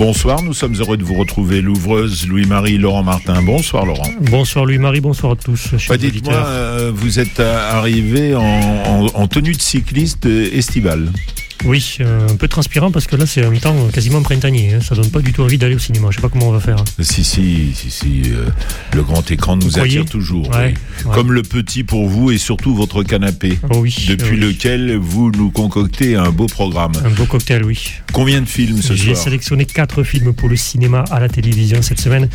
Bonsoir, nous sommes heureux de vous retrouver, l'ouvreuse Louis-Marie Laurent Martin. Bonsoir Laurent. Bonsoir Louis-Marie, bonsoir à tous. Bah, Dites-moi, euh, vous êtes arrivé en, en, en, tenue de cycliste estivale. Oui, euh, un peu transpirant parce que là c'est un temps quasiment printanier. Hein. Ça donne pas du tout envie d'aller au cinéma. Je sais pas comment on va faire. Si, si, si, si. Euh, le grand écran nous attire toujours. Ouais, ouais. Comme le petit pour vous et surtout votre canapé. Oh oui, depuis oui. lequel vous nous concoctez un beau programme. Un beau cocktail, oui. Combien de films ce J'ai soir sélectionné quatre films pour le cinéma à la télévision cette semaine.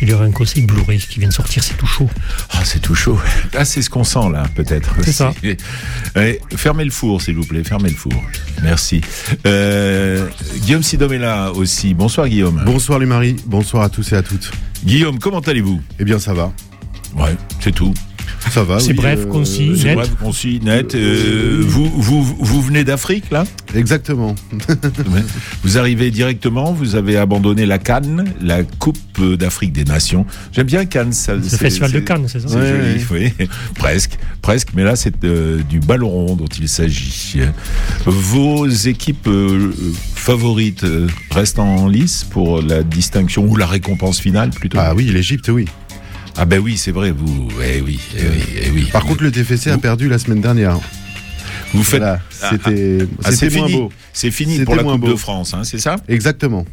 Il y aura un conseil Blu-ray qui vient de sortir, c'est tout chaud. Ah, c'est tout chaud. Ah, c'est ce qu'on sent là, peut-être. C'est ça. Ouais, fermez le four, s'il vous plaît. Fermez le four. Merci. Euh, Guillaume Sidom est là aussi. Bonsoir Guillaume. Bonsoir les maris, bonsoir à tous et à toutes. Guillaume, comment allez-vous? Eh bien ça va. Ouais, c'est tout. Ça va. C'est oui, bref, euh, concis. C'est Net. bref, concis, net. Euh, vous, vous, vous venez d'Afrique, là? Exactement. Vous arrivez directement, vous avez abandonné la Cannes, la Coupe d'Afrique des Nations. J'aime bien Cannes. Ça, C'est le festival de Cannes, c'est ça? C'est Ouais, joli, oui. presque, presque. Mais là, c'est euh, du ballon rond dont il s'agit. Vos équipes euh, favorites restent en lice pour la distinction ou la récompense finale plutôt? Ah oui, l'Égypte, oui. Ah ben oui, c'est vrai. Vous, eh oui, eh oui, eh oui. Par contre, le TFC a perdu la semaine dernière. vous faites. Voilà, c'était Ah, c'est c'était moins fini. beau. C'est fini pour la moins Coupe beau. de France, hein, c'est ça? Exactement.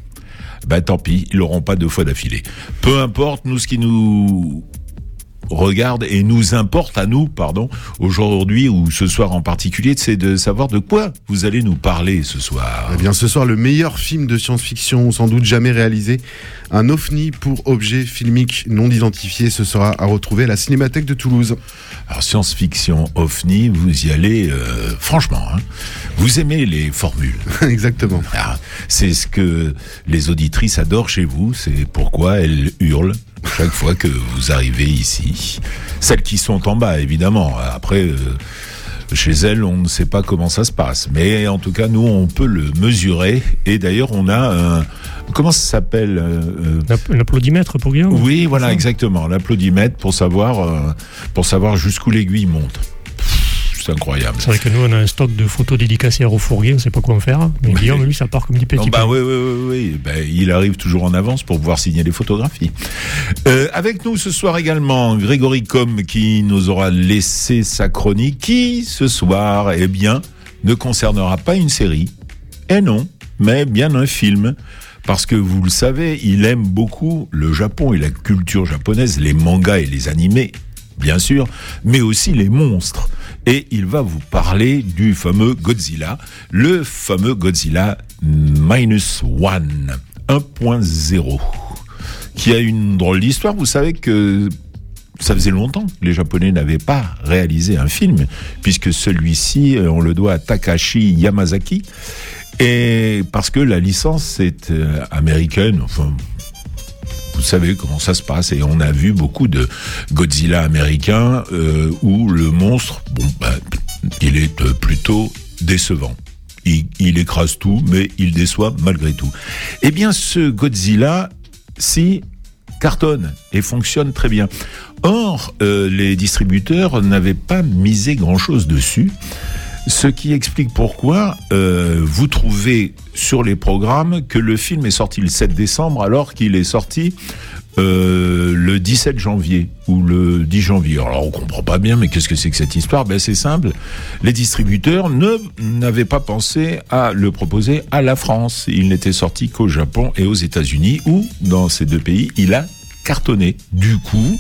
Ben tant pis, ils l'auront pas deux fois d'affilée. Peu importe, nous ce qui nous regarde et nous importe à nous, pardon, aujourd'hui ou ce soir en particulier, c'est de savoir de quoi vous allez nous parler ce soir. Eh bien, ce soir, le meilleur film de science-fiction sans doute jamais réalisé, un ovni pour objet filmique non identifié, ce sera à retrouver à la Cinémathèque de Toulouse. Alors science-fiction, ovni, vous y allez euh, franchement. Hein, vous aimez les formules. Exactement. Ah, c'est ce que les auditrices adorent chez vous, c'est pourquoi elles hurlent chaque fois que vous arrivez ici. Celles qui sont en bas, évidemment. Après, euh, chez elles, on ne sait pas comment ça se passe. Mais en tout cas, nous, on peut le mesurer. Et d'ailleurs, on a un... Comment ça s'appelle euh, euh, L'app- L'applaudimètre pour Guillaume? Oui, voilà, exactement. L'applaudimètre pour savoir, euh, pour savoir jusqu'où l'aiguille monte. C'est incroyable. C'est vrai que nous, on a un stock de photos dédicacées à Refourguer, on sait pas quoi en faire. Mais Oui. Guillaume, lui, ça part comme du petit Non, bah oui, oui, oui, oui. Ben, il arrive toujours en avance pour pouvoir signer les photographies. Euh, avec nous ce soir également, Grégory Com qui nous aura laissé sa chronique, qui ce soir, eh bien, ne concernera pas une série, et non, mais bien un film. Parce que vous le savez, il aime beaucoup le Japon et la culture japonaise, les mangas et les animés, bien sûr, mais aussi les monstres. Et il va vous parler du fameux Godzilla, le fameux Godzilla Minus One 1.0, qui a une drôle d'histoire. Vous savez que ça faisait longtemps que les Japonais n'avaient pas réalisé un film, puisque celui-ci, euh, on le doit à Takashi Yamazaki, et parce que la licence est euh, américaine, enfin, vous savez comment ça se passe, et on a vu beaucoup de Godzilla américains euh, où le monstre, bon, bah, il est euh, plutôt décevant. Il, écrase tout, mais il déçoit malgré tout. Eh bien, ce Godzilla, si cartonne et fonctionne très bien. Or, euh, les distributeurs n'avaient pas misé grand-chose dessus, ce qui explique pourquoi euh, vous trouvez sur les programmes que le film est sorti le 7 décembre alors qu'il est sorti euh, le 17 janvier ou le 10 janvier. Alors on comprend pas bien, mais qu'est-ce que c'est que cette histoire? Ben c'est simple. Les distributeurs n'avaient pas pensé à le proposer à la France. Il n'était sorti qu'au Japon et aux États-Unis, où dans ces deux pays, il a cartonné. Du coup,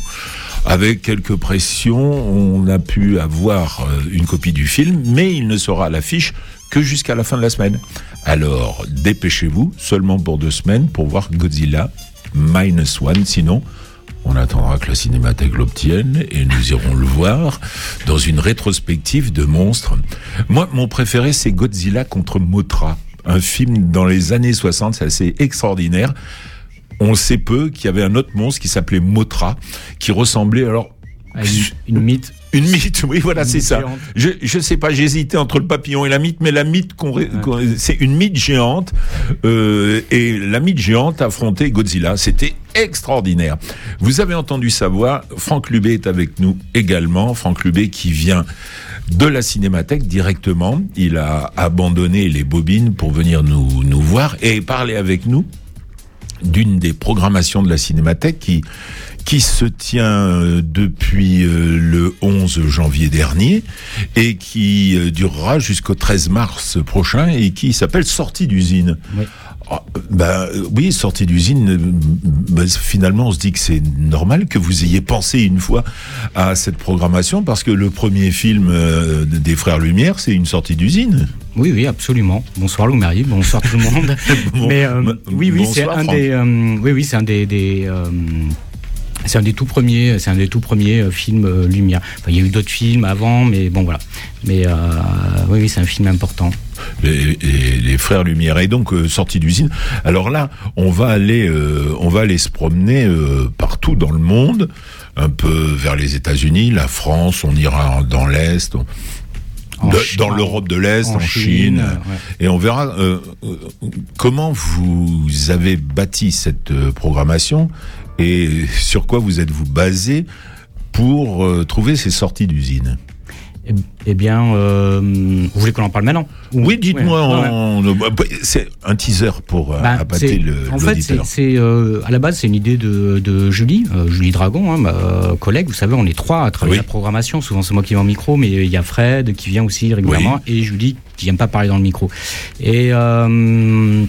avec quelques pressions, on a pu avoir euh, une copie du film, mais il ne sera à l'affiche que jusqu'à la fin de la semaine. Alors, dépêchez-vous, seulement pour deux semaines, pour voir Godzilla Minus One, sinon on attendra que la Cinémathèque l'obtienne et nous irons le voir dans une rétrospective de monstres. Moi, mon préféré, c'est Godzilla contre Mothra, un film dans les années 60, c'est assez extraordinaire. On sait peu qu'il y avait un autre monstre qui s'appelait Mothra, qui ressemblait alors Ah, une, une mythe. une mythe, oui, voilà, c'est ça. géante. Je, je sais pas, j'hésitais entre le papillon et la mythe, mais la mythe, c'est une mythe géante, euh, et la mythe géante affrontait Godzilla. C'était extraordinaire. Vous avez entendu sa voix. Franck Lubé est avec nous également. Franck Lubé qui vient de la cinémathèque directement. Il a abandonné les bobines pour venir nous, nous voir et parler avec nous d'une des programmations de la Cinémathèque qui qui se tient euh, depuis euh, le 11 janvier dernier et qui euh, durera jusqu'au 13 mars prochain et qui s'appelle Sortie d'usine. Oui. Ah, ben, oui, sortie d'usine, euh, ben, finalement on se dit que c'est normal que vous ayez pensé une fois à cette programmation parce que le premier film euh, des Frères Lumière, c'est une sortie d'usine. Oui, oui, absolument. Bonsoir Lou-Marie, bonsoir tout le monde. Bon, Mais euh, oui, oui, c'est un euh, oui, oui, c'est un des, des, c'est un des tout premiers, c'est un des tout premiers euh, films Lumière. Enfin, il y a eu d'autres films avant, mais bon voilà. Mais euh, oui, oui, c'est un film important. Les, les- les frères Lumière et donc euh, sortie d'usine. Alors là, on va aller, euh, on va aller se promener euh, partout dans le monde, un peu vers les États-Unis, la France, on ira dans l'est, on- de- dans l'Europe de l'Est, en, Chine, Chine, ouais. et on verra euh, comment vous avez bâti cette programmation et sur quoi vous êtes-vous basé pour euh, trouver ces sorties d'usine? Eh, eh bien, euh, vous voulez qu'on en parle maintenant Ou- Oui, dites-moi, c'est un teaser pour euh, Bah, appâter le en fait, c'est, euh, à la base, c'est une idée de, de Julie, euh, Julie Dragon, hein, ma euh, collègue. Vous savez, on est trois à travailler Oui. la programmation. Souvent, c'est moi qui vais en micro, mais il y a Fred qui vient aussi régulièrement et Julie qui n'aime pas parler dans le micro. Et euh,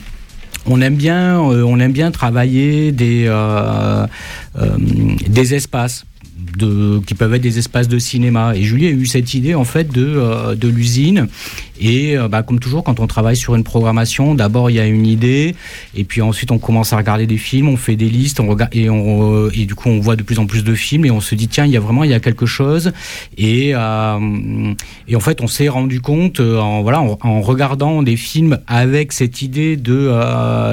on aime bien, on aime bien travailler des euh, euh, des espaces. Qui peuvent être des espaces de cinéma. Et Julie a eu cette idée en fait de, euh, de l'usine. Et euh, bah, comme toujours, quand on travaille sur une programmation, d'abord il y a une idée, et puis ensuite on commence à regarder des films, on fait des listes, on regarde et on euh, et du coup on voit de plus en plus de films et on se dit tiens il y a vraiment il y a quelque chose. Et et en fait on s'est rendu compte en voilà en, regardant des films avec cette idée de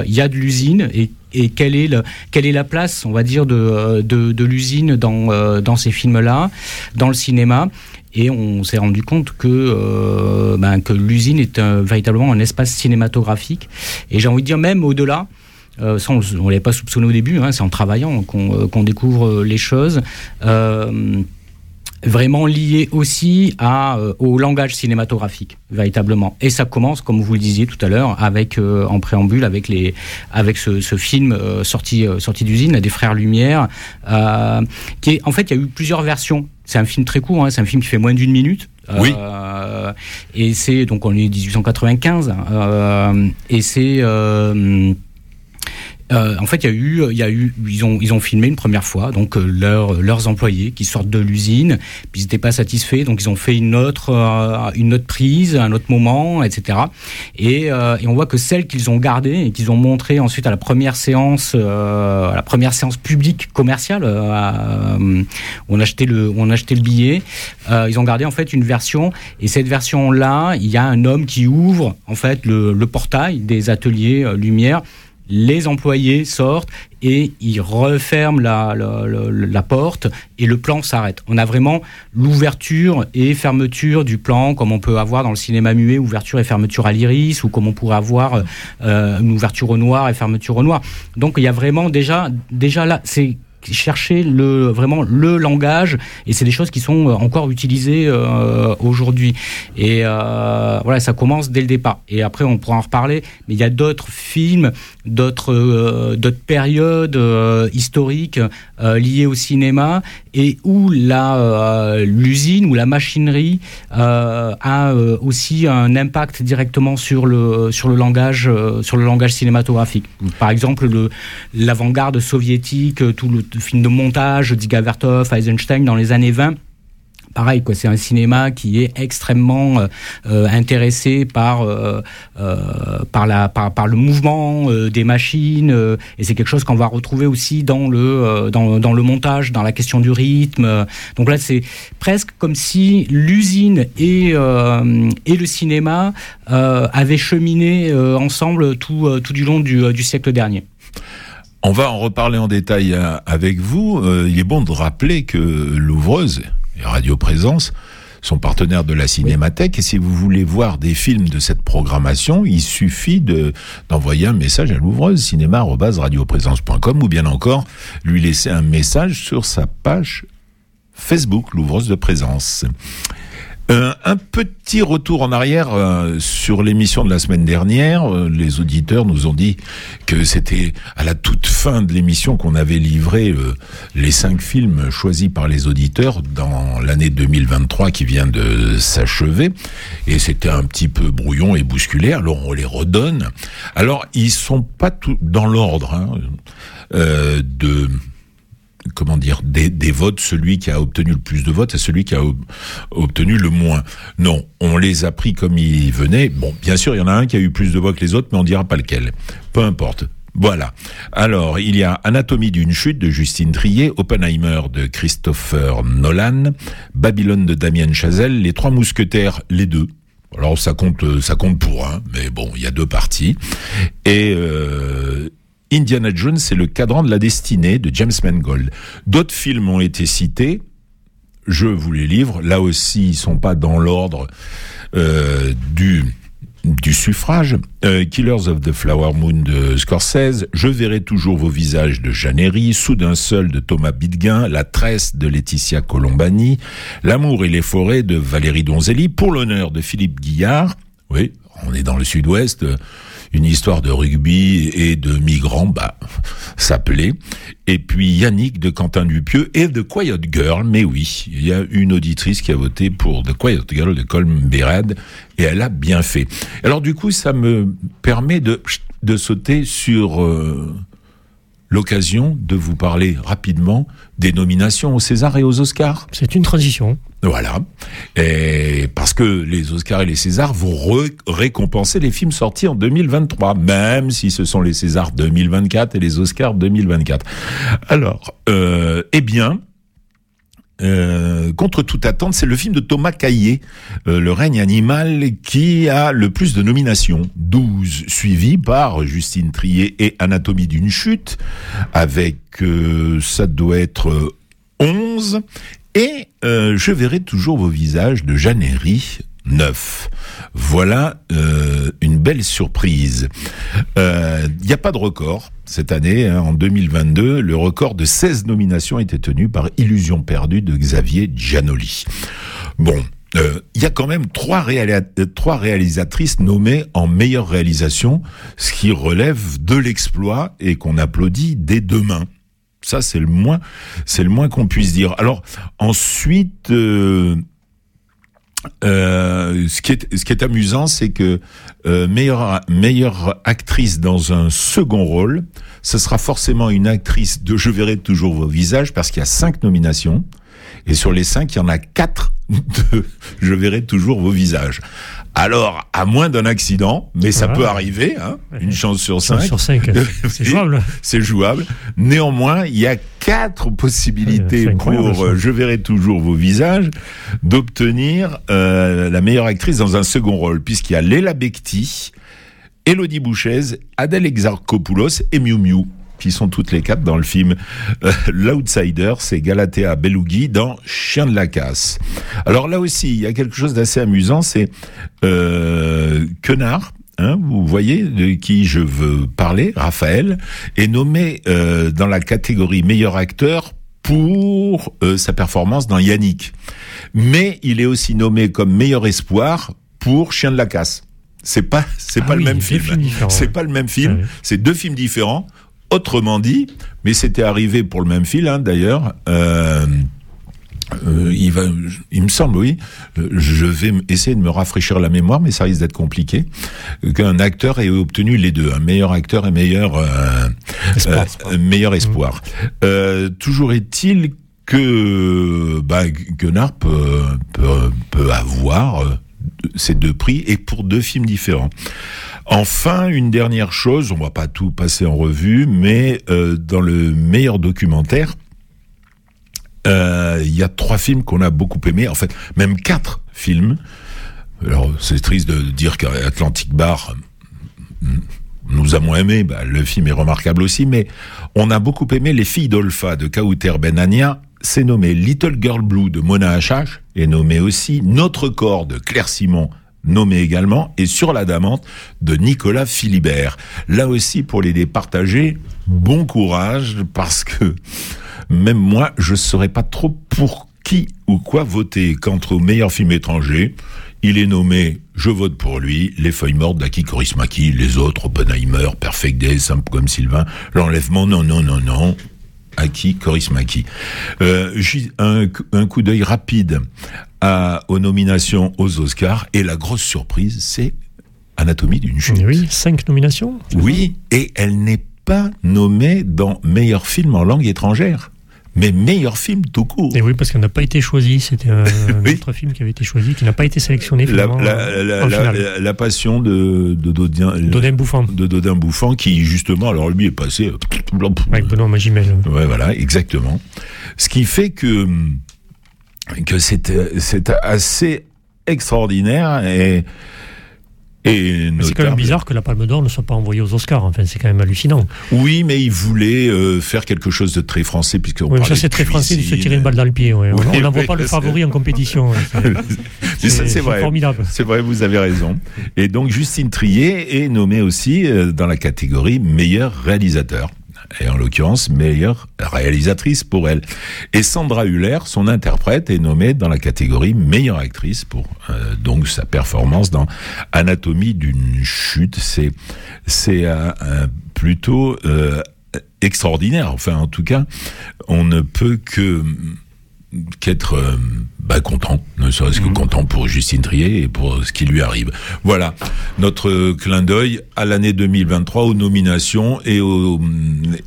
il y a de l'usine et et quelle est, la place, on va dire, de, l'usine dans, euh, dans ces films-là, dans le cinéma. Et on s'est rendu compte que, euh, ben, l'usine est véritablement un espace cinématographique. Et j'ai envie de dire même au-delà, euh, ça on ne l'avait pas soupçonné au début, hein, c'est en travaillant qu'on euh, découvre euh, les choses. Euh, vraiment lié aussi à, euh, au langage cinématographique, véritablement. Et ça commence, comme vous le disiez tout à l'heure, avec euh, en préambule, avec les, avec ce, ce film euh, sorti, euh, sorti d'usine, des Frères Lumière, euh, qui est, en fait, il y a eu plusieurs versions. C'est un film très court, hein, c'est un film qui fait moins d'une minute. Oui. Euh, et c'est donc on est 1895 hein, euh, et c'est euh, en fait, il y a eu, il y a eu, ils ont, ils ont filmé une première fois, donc euh, leurs, leurs employés qui sortent de l'usine, puis ils n'étaient pas satisfaits, donc ils ont fait une autre, euh, une autre prise, un autre moment, etc. Et, euh, et on voit que celles qu'ils ont gardées et qu'ils ont montrées ensuite à la première séance, euh, à la première séance publique commerciale, à, euh, où on achetait le, on achetait le billet, ils ont gardé en fait une version, et cette version-là, il y a un homme qui ouvre en fait le, le portail des ateliers Lumière les employés sortent et ils referment la, la, porte et le plan s'arrête. On a vraiment l'ouverture et fermeture du plan comme on peut avoir dans le cinéma muet, ouverture et fermeture à l'iris, ou comme on pourrait avoir euh, une ouverture au noir et fermeture au noir. Donc il y a vraiment déjà, déjà là, c'est chercher le vraiment le langage et c'est des choses qui sont encore utilisées euh, aujourd'hui. Et euh, voilà ça commence dès le départ. Et après on pourra en reparler mais il y a d'autres films d'autres euh, d'autres périodes euh, historiques euh, liées au cinéma et où la euh, l'usine ou la machinerie euh, a euh, aussi un impact directement sur le sur le langage euh, sur le langage cinématographique. Par exemple le l'avant-garde soviétique tout le film de montage d'Iga Vertov, Eisenstein dans les années 20 pareil c'est un cinéma qui est extrêmement euh, intéressé par euh, euh, par par, le mouvement euh, des machines euh, et c'est quelque chose qu'on va retrouver aussi dans le euh, dans, le montage dans la question du rythme. Donc là c'est presque comme si l'usine et euh, le cinéma euh, avaient cheminé euh, ensemble tout euh, tout du long du siècle dernier On va en reparler en détail euh, avec vous. Euh, il est bon de rappeler que l'ouvreuse et Radio Présence sont partenaires de la Cinémathèque et si vous voulez voir des films de cette programmation, il suffit de d'envoyer un message à l'ouvreuse cinéma@radioprésence.com ou bien encore lui laisser un message sur sa page Facebook l'ouvreuse de présence. Euh, un petit retour en arrière euh, sur l'émission de la semaine dernière. Euh, les auditeurs nous ont dit que c'était à la toute fin de l'émission qu'on avait livré les cinq films choisis par les auditeurs dans l'année 2023 qui vient de s'achever. Et c'était un petit peu brouillon et bousculé. Alors on les redonne. Alors ils sont pas tout dans l'ordre hein, de comment dire, des, votes, celui qui a obtenu le plus de votes et celui qui a obtenu le moins. Non, on les a pris comme ils venaient. Bon, bien sûr, il y en a un qui a eu plus de votes que les autres, mais on dira pas lequel. Peu importe. Voilà. Alors, il y a Anatomie d'une chute de Justine Trier, Oppenheimer de Christopher Nolan, Babylone de Damien Chazelle, Les Trois Mousquetaires, les deux. Alors ça compte, ça compte pour un, mais bon, il y a deux parties. Et euh, Indiana Jones, c'est le cadran de la destinée de James Mangold. D'autres films ont été cités. Je vous les livre. Là aussi, ils sont pas dans l'ordre euh, du suffrage. Euh, Killers of the Flower Moon de Scorsese, Je verrai toujours vos visages de Jeannery, Soudain seul de Thomas Bidguin, La tresse de Laetitia Colombani, L'amour et les forêts de Valérie Donzelli, Pour l'honneur de Philippe Guillard. Oui, on est dans le sud-ouest une histoire de rugby et de migrants, bah, ça. Et puis Yannick de Quentin Dupieux et The Quiet Girl, mais oui, il y a une auditrice qui a voté pour The Quiet Girl de Colm Berad et elle a bien fait. Alors du coup, ça me permet de, de sauter sur... Euh, l'occasion de vous parler rapidement des nominations aux Césars et aux Oscars. C'est une transition. Voilà. Et parce que les Oscars et les Césars vont récompenser les films sortis en 2023, même si ce sont les Césars 2024 et les Oscars 2024. Alors, euh, eh bien, euh, contre toute attente, c'est le film de Thomas Caillé, euh, Le règne animal, qui a le plus de nominations, 12, suivi par Justine Trier et Anatomie d'une chute, avec, euh, ça doit être 11, et Je verrai toujours vos visages de Jeannery, 9. Voilà une belle surprise. Il n'y a pas de record cette année, hein, en 2022, le record de 16 nominations été tenu par Illusion perdue de Xavier Giannoli. Bon, euh, il y a quand même trois, trois réalisatrices nommées en meilleure réalisation, ce qui relève de l'exploit et qu'on applaudit dès demain. Ça, c'est le moins, c'est le moins qu'on puisse dire. Alors ensuite, euh, euh, ce, qui est, ce qui est amusant, c'est que euh, meilleure, meilleure actrice dans un second rôle, ce sera forcément une actrice de Je verrai toujours vos visages, parce qu'il y a cinq nominations, et sur les cinq, il y en a quatre de Je verrai toujours vos visages. Alors, à moins d'un accident, mais ça peut arriver, hein, une chance sur cinq. sur cinq, c'est jouable. c'est jouable. Néanmoins, il y a quatre possibilités pour euh, Je verrai toujours vos visages d'obtenir euh, la meilleure actrice dans un second rôle, puisqu'il y a Léla Becti, Elodie Bouchez, Adèle Exarchopoulos et Miu Miu qui sont toutes les quatre dans le film euh, L'Outsider, c'est Galatea Belugi dans Chien de la casse. Alors là aussi, il y a quelque chose d'assez amusant, c'est euh, Quenard, Hein, vous voyez de qui je veux parler, Raphaël, est nommé euh, dans la catégorie meilleur acteur pour euh, sa performance dans Yannick. Mais il est aussi nommé comme meilleur espoir pour Chien de la casse. C'est pas c'est ah pas le même film. C'est pas le même film. C'est deux films différents. Autrement dit, mais c'était arrivé pour le même fil hein, d'ailleurs. Euh, euh, il, va, il me semble, oui. Je vais essayer de me rafraîchir la mémoire, mais ça risque d'être compliqué. Qu'un acteur ait obtenu les deux, un meilleur acteur et meilleur euh, espoir. meilleur espoir. Mmh. toujours est-il que bah, peut, peut avoir ces deux prix et pour deux films différents. Enfin, une dernière chose, on va pas tout passer en revue, mais euh, dans le meilleur documentaire, euh, il y a trois films qu'on a beaucoup aimés, en fait, même quatre films. Alors, c'est triste de dire qu'Atlantic Bar nous avons aimé, bah, le film est remarquable aussi, mais on a beaucoup aimé Les filles d'Olpha de Kauter Benania, c'est nommé Little Girl Blue de Mona HH, et nommé aussi Notre corps de Claire Simon nommé également, et sur la damante de Nicolas Philibert. Là aussi, pour les départager, bon courage, parce que même moi, je ne saurais pas trop pour qui ou quoi voter quant au meilleur film étranger. Il est nommé Je vote pour lui, Les feuilles mortes d'Aki Korismaki, les autres, Oppenheimer, Perfect Day, Simple comme Sylvain, L'enlèvement, non, non, non, non. Aki Korismaki. Euh, ju- un, un coup d'œil rapide à, aux nominations aux Oscars et la grosse surprise, c'est Anatomie d'une chute. Oui, cinq nominations. Oui, et elle n'est pas nommée dans meilleur film en langue étrangère, mais meilleur film tout court. Et oui, parce qu'elle n'a pas été choisie. C'était un, Oui. autre film qui avait été choisi, qui n'a pas été sélectionné La, finalement la- passion de, de Dodin, Dodin Bouffant, de Dodin Bouffant, qui justement, alors lui est passé. euh, avec Benoît Magimel. Ouais, voilà, exactement. Ce qui fait que que c'est euh, c'est assez extraordinaire et et C'est quand même bizarre que la Palme d'Or ne soit pas envoyée aux Oscars. Enfin, c'est quand même hallucinant. Oui, mais il voulait euh, faire quelque chose de très français puisqu'on Oui, ça, c'est très français de se tirer une balle dans le pied. ouais. On- Oui, on n'envoie pas le favori en compétition. c'est vrai. formidable. C'est vrai, vous avez raison. Et donc Justine Trier est nommée aussi euh, dans la catégorie meilleur réalisateur. Et en l'occurrence, meilleure réalisatrice pour elle. Et Sandra Huller, son interprète, est nommée dans la catégorie meilleure actrice pour euh, donc sa performance dans Anatomie d'une chute. C'est c'est euh, plutôt euh, extraordinaire. Enfin, en tout cas, on ne peut que qu'être euh, bah, content, ne serait-ce que content pour Justine Trier et pour ce qui lui arrive. Voilà notre euh, clin d'œil à l'année 2023, aux nominations et, aux,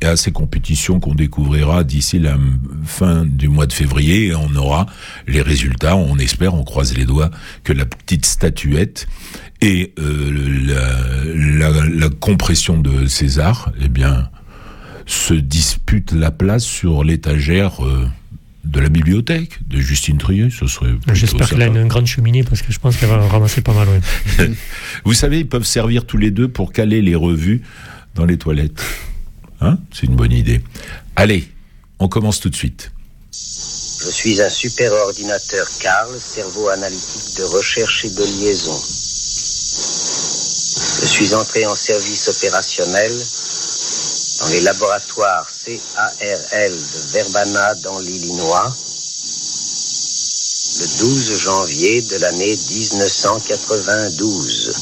et à ces compétitions qu'on découvrira d'ici la fin du mois de février. Et on aura les résultats. On espère, on croise les doigts, que la petite statuette et euh, la, la, la compression de César, eh bien, se dispute la place sur l'étagère. euh, de la bibliothèque de Justine Trier, ce serait. J'espère qu'elle a une grande cheminée parce que je pense qu'elle va ramasser pas mal. ouais. Vous savez, ils peuvent servir tous les deux pour caler les revues dans les toilettes. Hein? C'est une bonne idée. Allez, on commence tout de suite. Je suis un super ordinateur Carl, cerveau analytique de recherche et de liaison. Je suis entré en service opérationnel dans les laboratoires CARL de Verbana dans l'Illinois le 12 janvier de l'année 1992.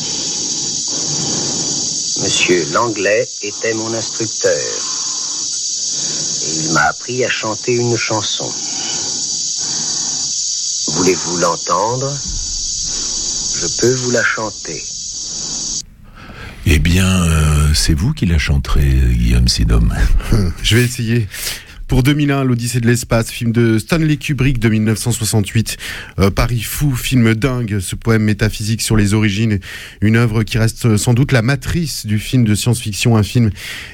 Monsieur Langlais était mon instructeur et il m'a appris à chanter une chanson. Voulez-vous l'entendre? Je peux vous la chanter. Eh bien, euh, c'est vous qui la chanterez, Guillaume Sidom. Je vais essayer. Pour 2001, l'Odyssée de l'espace, film de Stanley Kubrick de 1968. Euh, Paris fou, film dingue, ce poème métaphysique sur les origines. Une œuvre qui reste sans doute la matrice du film de science-fiction, un film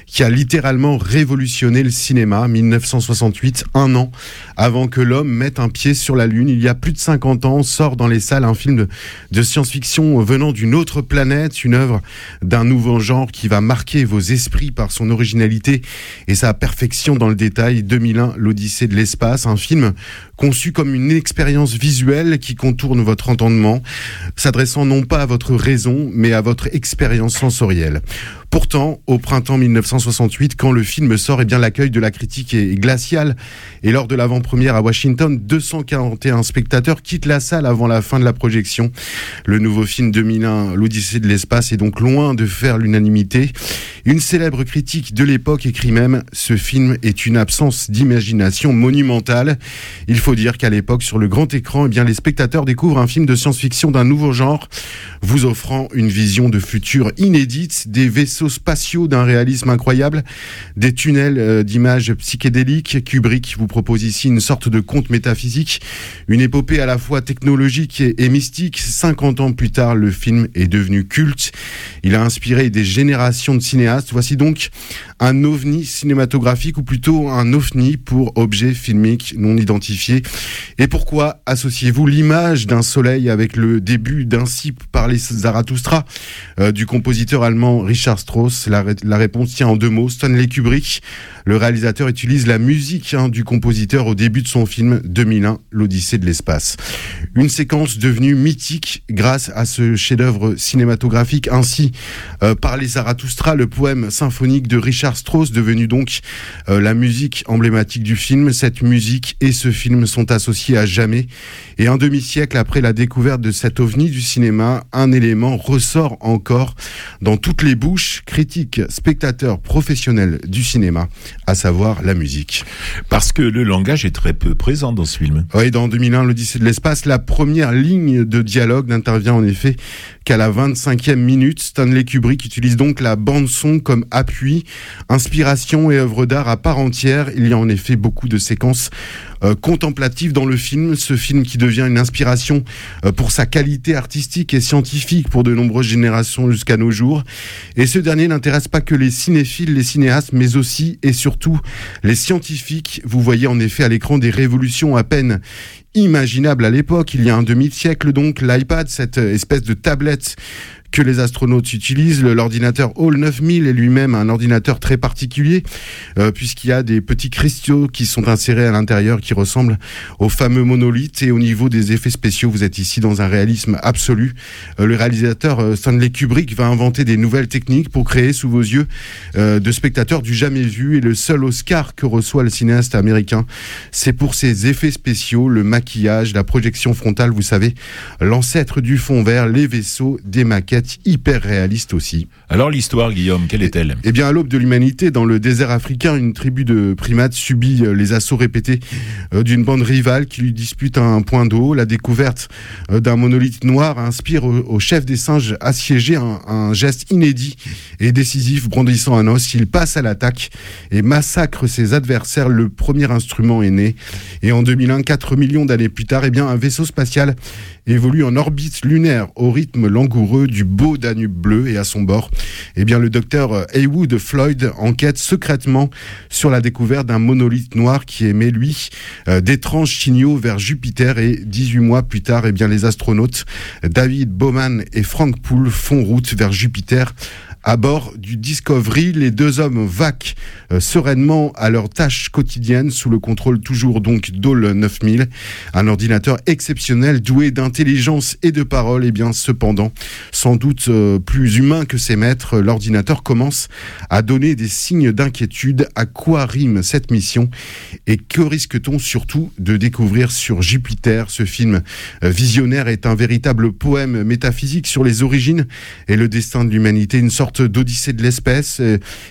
qui a littéralement révolutionné le cinéma. 1968, un an avant que l'homme mette un pied sur la Lune. Il y a plus de 50 ans, sort dans les salles un film de, de science-fiction venant d'une autre planète, une œuvre d'un nouveau genre qui va marquer vos esprits par son originalité et sa perfection dans le détail. 2001, l'Odyssée de l'espace, un film conçu comme une expérience visuelle qui contourne votre entendement, s'adressant non pas à votre raison, mais à votre expérience sensorielle. Pourtant, au printemps 1968, quand le film sort, eh bien l'accueil de la critique est glacial. Et lors de l'avant-première à Washington, 241 spectateurs quittent la salle avant la fin de la projection. Le nouveau film 2001, l'Odyssée de l'espace, est donc loin de faire l'unanimité. Une célèbre critique de l'époque écrit même Ce film est une absence d'imagination monumentale. Il faut dire qu'à l'époque, sur le grand écran, eh bien, les spectateurs découvrent un film de science-fiction d'un nouveau genre, vous offrant une vision de futur inédite, des vaisseaux spatiaux d'un réalisme incroyable, des tunnels euh, d'images psychédéliques. Kubrick vous propose ici une sorte de conte métaphysique, une épopée à la fois technologique et, mystique. 50 ans plus tard, le film est devenu culte. Il a inspiré des générations de cinéastes. Voici donc un ovni cinématographique ou plutôt un ovni pour objet filmique non identifié. Et pourquoi associez-vous l'image d'un soleil avec le début d'Ainsi par les Zarathustra euh, du compositeur allemand Richard Strauss? La, ré- la réponse tient en deux mots. Stanley Kubrick, le réalisateur, utilise la musique hein, du compositeur au début de son film 2001, l'Odyssée de l'espace. Une séquence devenue mythique grâce à ce chef-d'œuvre cinématographique ainsi euh, par les Zarathustra, le poème symphonique de Richard Strauss, devenu donc euh, la musique emblématique du film. Cette musique et ce film sont associés à jamais. Et un demi-siècle après la découverte de cet ovni du cinéma, un élément ressort encore dans toutes les bouches, critiques, spectateurs, professionnels du cinéma, à savoir la musique. Parce que le langage est très peu présent dans ce film. Oui, dans 2001, l'Odyssée de l'espace, la première ligne de dialogue n'intervient en effet qu'à la 25e minute. Stanley Kubrick utilise donc la bande son comme appui, inspiration et œuvre d'art à part entière. Il y a en effet beaucoup de séquences euh, contemplatives dans le film, ce film qui devient une inspiration euh, pour sa qualité artistique et scientifique pour de nombreuses générations jusqu'à nos jours. Et ce dernier n'intéresse pas que les cinéphiles, les cinéastes, mais aussi et surtout les scientifiques. Vous voyez en effet à l'écran des révolutions à peine imaginable à l'époque, il y a un demi-siècle donc, l'iPad, cette espèce de tablette que les astronautes utilisent. L'ordinateur Hall 9000 est lui-même un ordinateur très particulier, euh, puisqu'il y a des petits cristaux qui sont insérés à l'intérieur qui ressemblent aux fameux monolithes. Et au niveau des effets spéciaux, vous êtes ici dans un réalisme absolu. Euh, le réalisateur euh, Stanley Kubrick va inventer des nouvelles techniques pour créer sous vos yeux de spectateurs du jamais vu. Et le seul Oscar que reçoit le cinéaste américain, c'est pour ses effets spéciaux, le maquillage, la projection frontale, vous savez, l'ancêtre du fond vert, les vaisseaux, des maquettes hyper réaliste aussi. Alors l'histoire, Guillaume, quelle est-elle Eh bien, à l'aube de l'humanité, dans le désert africain, une tribu de primates subit euh, les assauts répétés euh, d'une bande rivale qui lui dispute un point d'eau. La découverte euh, d'un monolithe noir inspire au chef des singes assiégés un, un geste inédit et décisif, brandissant un os. Il passe à l'attaque et massacre ses adversaires. Le premier instrument est né. Et en 2001, 4 millions d'années plus tard, eh bien, un vaisseau spatial évolue en orbite lunaire au rythme langoureux du beau Danube bleu et à son bord, eh bien le docteur Heywood Floyd enquête secrètement sur la découverte d'un monolithe noir qui émet lui euh, d'étranges signaux vers Jupiter et 18 mois plus tard, eh bien les astronautes David Bowman et Frank Poole font route vers Jupiter à bord du Discovery, les deux hommes vaquent euh, sereinement à leurs tâches quotidiennes sous le contrôle toujours donc d'All 9000, un ordinateur exceptionnel doué d'intelligence et de parole. Et eh bien cependant, sans doute euh, plus humain que ses maîtres, l'ordinateur commence à donner des signes d'inquiétude. À quoi rime cette mission? Et que risque-t-on surtout de découvrir sur Jupiter? Ce film euh, visionnaire est un véritable poème métaphysique sur les origines et le destin de l'humanité, une sorte d'odyssée de l'espèce.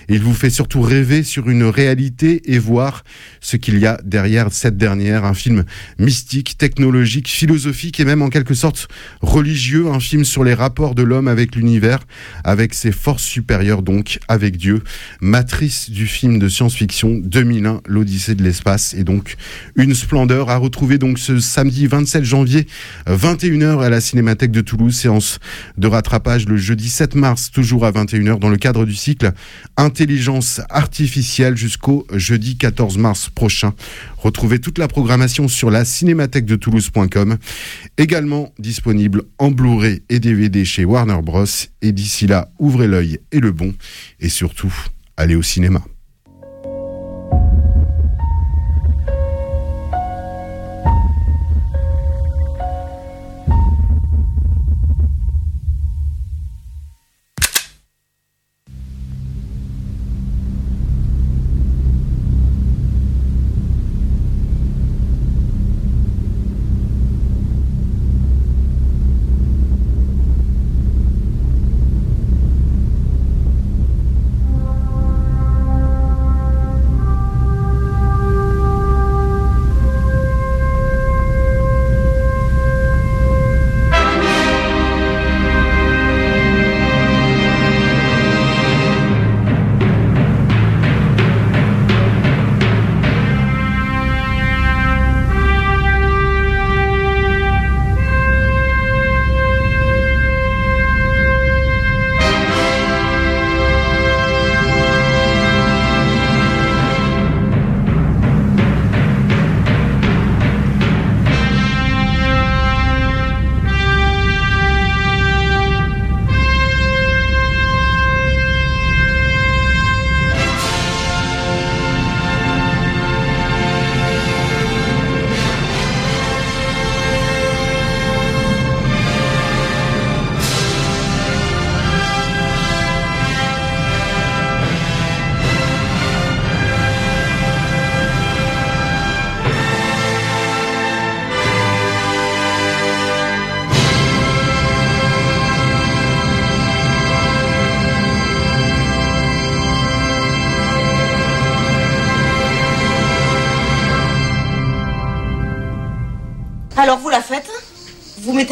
Il vous fait surtout rêver sur une réalité et voir ce qu'il y a derrière cette dernière. Un film mystique, technologique, philosophique et même en quelque sorte religieux. Un film sur les rapports de l'homme avec l'univers, avec ses forces supérieures donc, avec Dieu. Matrice du film de science-fiction 2001, l'Odyssée de l'espace. Et donc une splendeur à retrouver donc ce samedi 27 janvier, 21h à la Cinémathèque de Toulouse. Séance de rattrapage le jeudi 7 mars, toujours à 21h dans le cadre du cycle Intelligence artificielle jusqu'au jeudi 14 mars prochain. Retrouvez toute la programmation sur la cinémathèque de Toulouse.com, également disponible en Blu-ray et DVD chez Warner Bros. Et d'ici là, ouvrez l'œil et le bon, et surtout, allez au cinéma.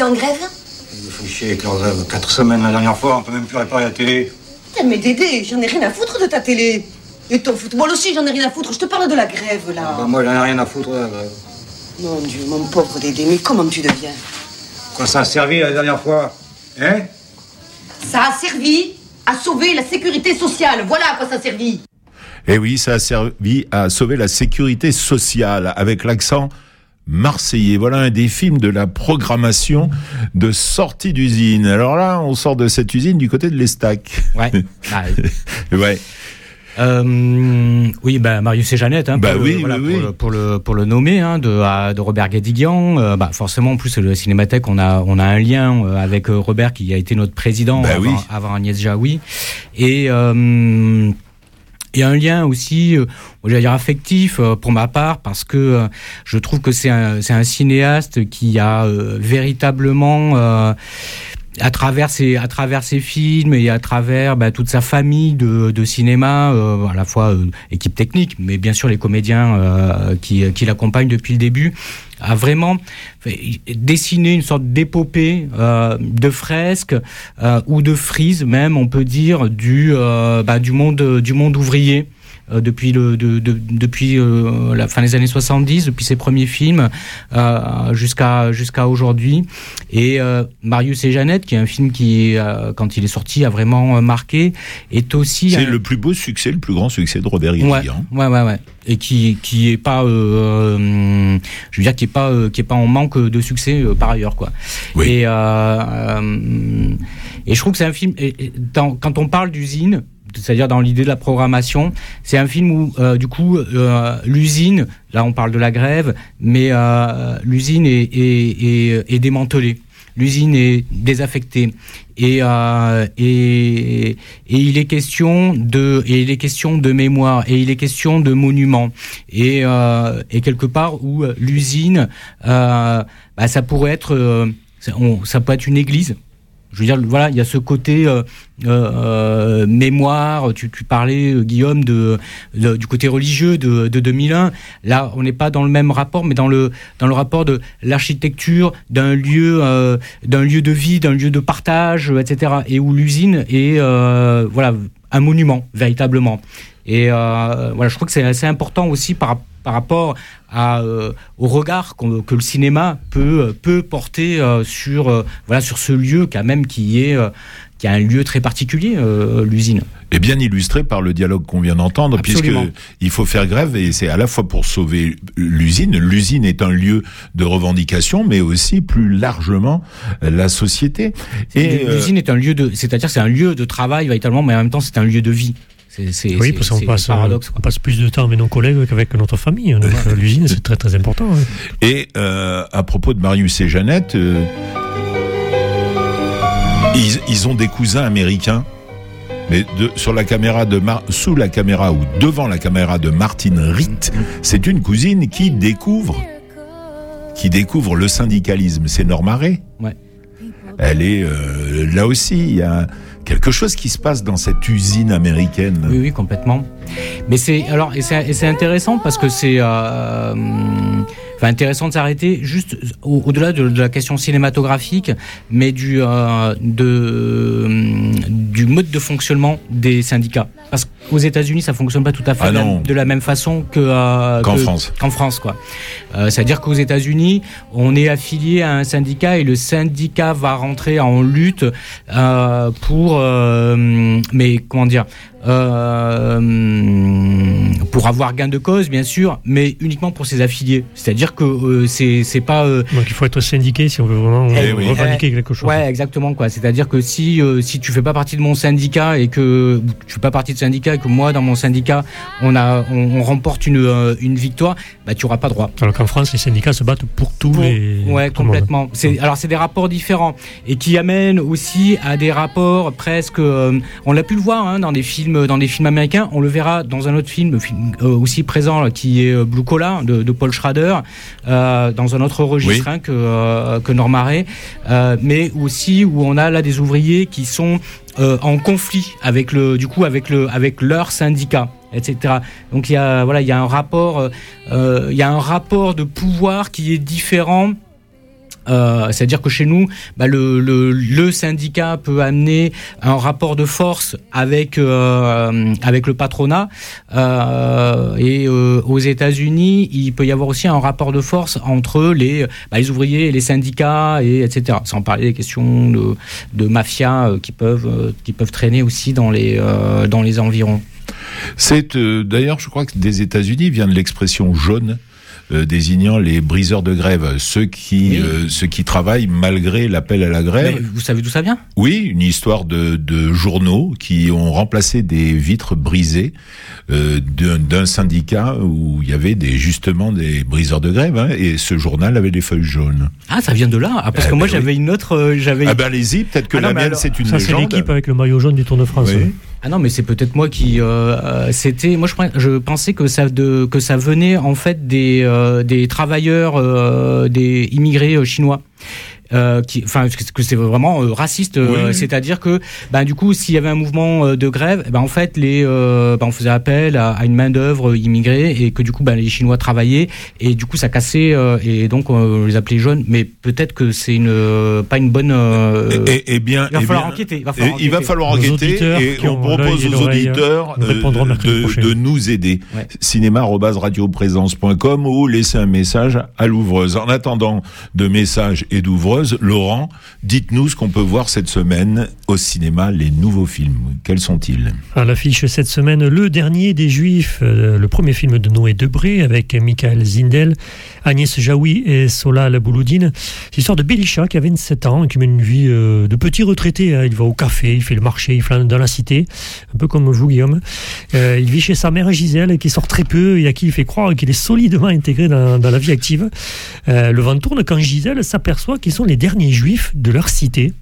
En grève Il me fait chier avec leur grève. Quatre semaines la dernière fois, on peut même plus réparer la télé. Putain, mais Dédé, j'en ai rien à foutre de ta télé. Et ton football aussi, j'en ai rien à foutre. Je te parle de la grève, là. Bah, moi, j'en ai rien à foutre de la grève. Mon Dieu, mon pauvre Dédé, mais comment tu deviens Quoi ça a servi la dernière fois Hein Ça a servi à sauver la sécurité sociale. Voilà à quoi ça a servi. Eh oui, ça a servi à sauver la sécurité sociale avec l'accent marseillais. Voilà un des films de la programmation de sortie d'usine. Alors là, on sort de cette usine du côté de l'Estac. Ouais. Ah, oui. ouais. Euh, oui, bah, Marius et Jeannette, hein, Bah pour, oui, le, voilà, oui, pour, oui. le, pour le pour le nommer, hein, de, à- de Robert Guédiguian. Euh, bah, forcément, en plus le Cinémathèque, on a on a un lien euh, avec euh, Robert qui a été notre président Bah avant, avant Agnès Jaoui, et euh, et un lien aussi, euh, j'allais dire affectif euh, pour ma part, parce que euh, je trouve que c'est un, cinéaste qui a euh, véritablement, à travers ses, à travers ses films et à travers bah, toute sa famille de, cinéma, euh, à la fois euh, équipe technique, mais bien sûr les comédiens euh, qui, qui l'accompagnent depuis le début, a vraiment dessiné une sorte d'épopée de fresques ou de frise même, on peut dire, du, bah, du monde du monde ouvrier. Euh, depuis le de, de- depuis euh, la fin des années 70 depuis ses premiers films euh, jusqu'à jusqu'à aujourd'hui et euh, Marius et Jeannette qui est un film qui euh, quand il est sorti a vraiment marqué est aussi C'est un- le plus beau succès, le plus grand succès de Robert Ouais, Guédiguian. ouais, ouais, ouais. Et qui qui est pas, je veux dire, qui est pas, euh, qui est pas en manque de succès euh, par ailleurs, quoi. Oui. Et et je trouve que c'est un film. et- et dans- quand on parle d'usine, c'est-à-dire dans l'idée de la programmation, c'est un film où euh, du coup euh, l'usine, là on parle de la grève, mais euh, l'usine est, démantelée. L'usine est désaffectée. Et, il est question de mémoire et il est question de monuments. Et quelque part où l'usine bah, ça pourrait être peut être une église je veux dire, voilà, il y a ce côté euh, euh, mémoire. Tu, parlais, euh, Guillaume, du côté religieux de, de 2001. Là, on n'est pas dans le même rapport, mais dans le rapport de l'architecture d'un lieu, de vie, d'un lieu de partage, etc. Et où l'usine est, voilà, un monument véritablement. Et voilà, je crois que c'est assez important aussi par par rapport à, euh, au regard que le cinéma peut peut porter euh, sur euh, voilà sur ce lieu quand même qui est euh, qui a un lieu très particulier euh, l'usine. Et bien illustré par le dialogue qu'on vient d'entendre, puisque il faut faire grève et c'est à la fois pour sauver l'usine. L'usine est un lieu de revendication, mais aussi plus largement euh, la société. Et euh, l'usine est un lieu de c'est-à-dire c'est un lieu de travail véritablement mais en même temps c'est un lieu de vie. C'est c'est Oui, parce qu'on passe, paradoxe. euh, quoi. on passe plus de temps avec nos collègues qu'avec notre famille. Donc euh, l'usine, c'est très très important. hein. Et euh, à propos de Marius et Jeannette, euh, ils, ils ont des cousins américains, mais de, sur la caméra de Mar- sous la caméra ou devant la caméra de Martine Ritt, c'est une cousine qui découvre qui découvre le syndicalisme. C'est Norma Ray. Ouais. Elle est euh, là aussi. Il y a quelque chose qui se passe dans cette usine américaine. Oui, oui, complètement. Mais c'est alors et c'est intéressant parce que c'est euh, enfin intéressant de s'arrêter juste au- au-delà de, la question cinématographique, mais du euh, de hum, du mode de fonctionnement des syndicats. Qu'aux États-Unis, ça fonctionne pas tout à fait Ah de la- non. de la même façon que euh, Qu'en que- France. Qu'en France, quoi. Euh, C'est-à-dire qu'aux États-Unis, on est affilié à un syndicat et le syndicat va rentrer en lutte euh, pour, euh, mais comment dire, euh, pour avoir gain de cause, bien sûr, mais uniquement pour ses affiliés. C'est-à-dire que euh, c'est c'est pas euh, Donc il faut être syndiqué si on veut vraiment Eh euh, oui. revendiquer quelque chose. Ouais, exactement quoi. C'est-à-dire que si euh, si tu fais pas partie de mon syndicat et que tu fais pas partie de syndicat et que moi dans mon syndicat on a on, on remporte une euh, une victoire, bah tu auras pas droit. Alors qu'en France, les syndicats se battent pour tous Pour- les. ouais, tout le monde. complètement. C'est alors c'est des rapports différents et qui amènent aussi à des rapports presque. euh, on l'a pu le voir hein, dans des films, dans des films américains. On le verra dans un autre film, film, euh, aussi présent là, qui est Blue Collar de, de Paul Schrader, euh, dans un autre registre Oui. hein, que euh, que Norma Ray, euh, mais aussi où on a là des ouvriers qui sont euh, en conflit avec le du coup avec le avec leur syndicat etc. Donc il y a voilà il y a un rapport euh, euh, il y a un rapport de pouvoir qui est différent Euh, C'est-à-dire que chez nous, bah, le, syndicat peut amener un rapport de force avec euh, avec le patronat. Euh, et aux États-Unis, il peut y avoir aussi un rapport de force entre les bah, ouvriers et les syndicats et etc. Sans parler des questions de, de mafia qui peuvent qui peuvent traîner aussi dans les dans les environs. C'est d'ailleurs, je crois que des États-Unis vient de l'expression jaune. Euh, désignant les briseurs de grève, ceux qui oui. euh, ceux qui travaillent malgré l'appel à la grève. Mais vous savez d'où ça vient? Oui, une histoire de, de, journaux qui ont remplacé des vitres brisées euh, d'un syndicat où il y avait des justement des briseurs de grève hein, et ce journal avait des feuilles jaunes. Ah, ça vient de là ah, Parce eh que ben moi j'avais oui. une autre. Euh, j'avais. Ah ben allez-y, peut-être que ah, la mienne c'est une ça, légende. Ça c'est l'équipe avec le maillot jaune du Tour de France. Oui. Ah non, mais c'est peut-être moi qui. Euh, c'était. Moi, je, je, pensais que ça de que ça venait en fait des euh, des travailleurs, euh, des immigrés chinois. Euh, qui, enfin, que c'est vraiment euh, raciste. Euh, oui. C'est-à-dire que, ben, du coup, s'il y avait un mouvement euh, de grève, ben, en fait, les, ben, on faisait appel à, à une main d'œuvre immigrée et que du coup, ben, les Chinois travaillaient et du coup, ça cassait et donc on les appelait jeunes. Mais peut-être que c'est une pas une bonne. et, et, bien, il va et falloir bien, enquêter. Il va falloir enquêter, va falloir enquêter et on propose aux auditeurs de, de, nous aider. Ouais. cinéma@radioprésence.com ou laisser un message à l'ouvreuse. En attendant de messages et Laurent, dites-nous ce qu'on peut voir cette semaine au cinéma, les nouveaux films. Quels sont-ils? À l'affiche cette semaine, Le Dernier des Juifs, euh, le premier film de Noé Debré avec Michael Zindel, Agnès Jaoui et Solal Bouloudine. C'est l'histoire de Belisha qui a 27 ans, qui mène une vie euh, de petit retraité. Hein. Il va au café, il fait le marché, il flâne dans la cité, un peu comme vous, Guillaume. Euh, il vit chez sa mère Gisèle, qui sort très peu et à qui il fait croire qu'il est solidement intégré dans, la vie active. Euh, le vent tourne quand Gisèle s'aperçoit qu'ils sont les derniers juifs de leur cité.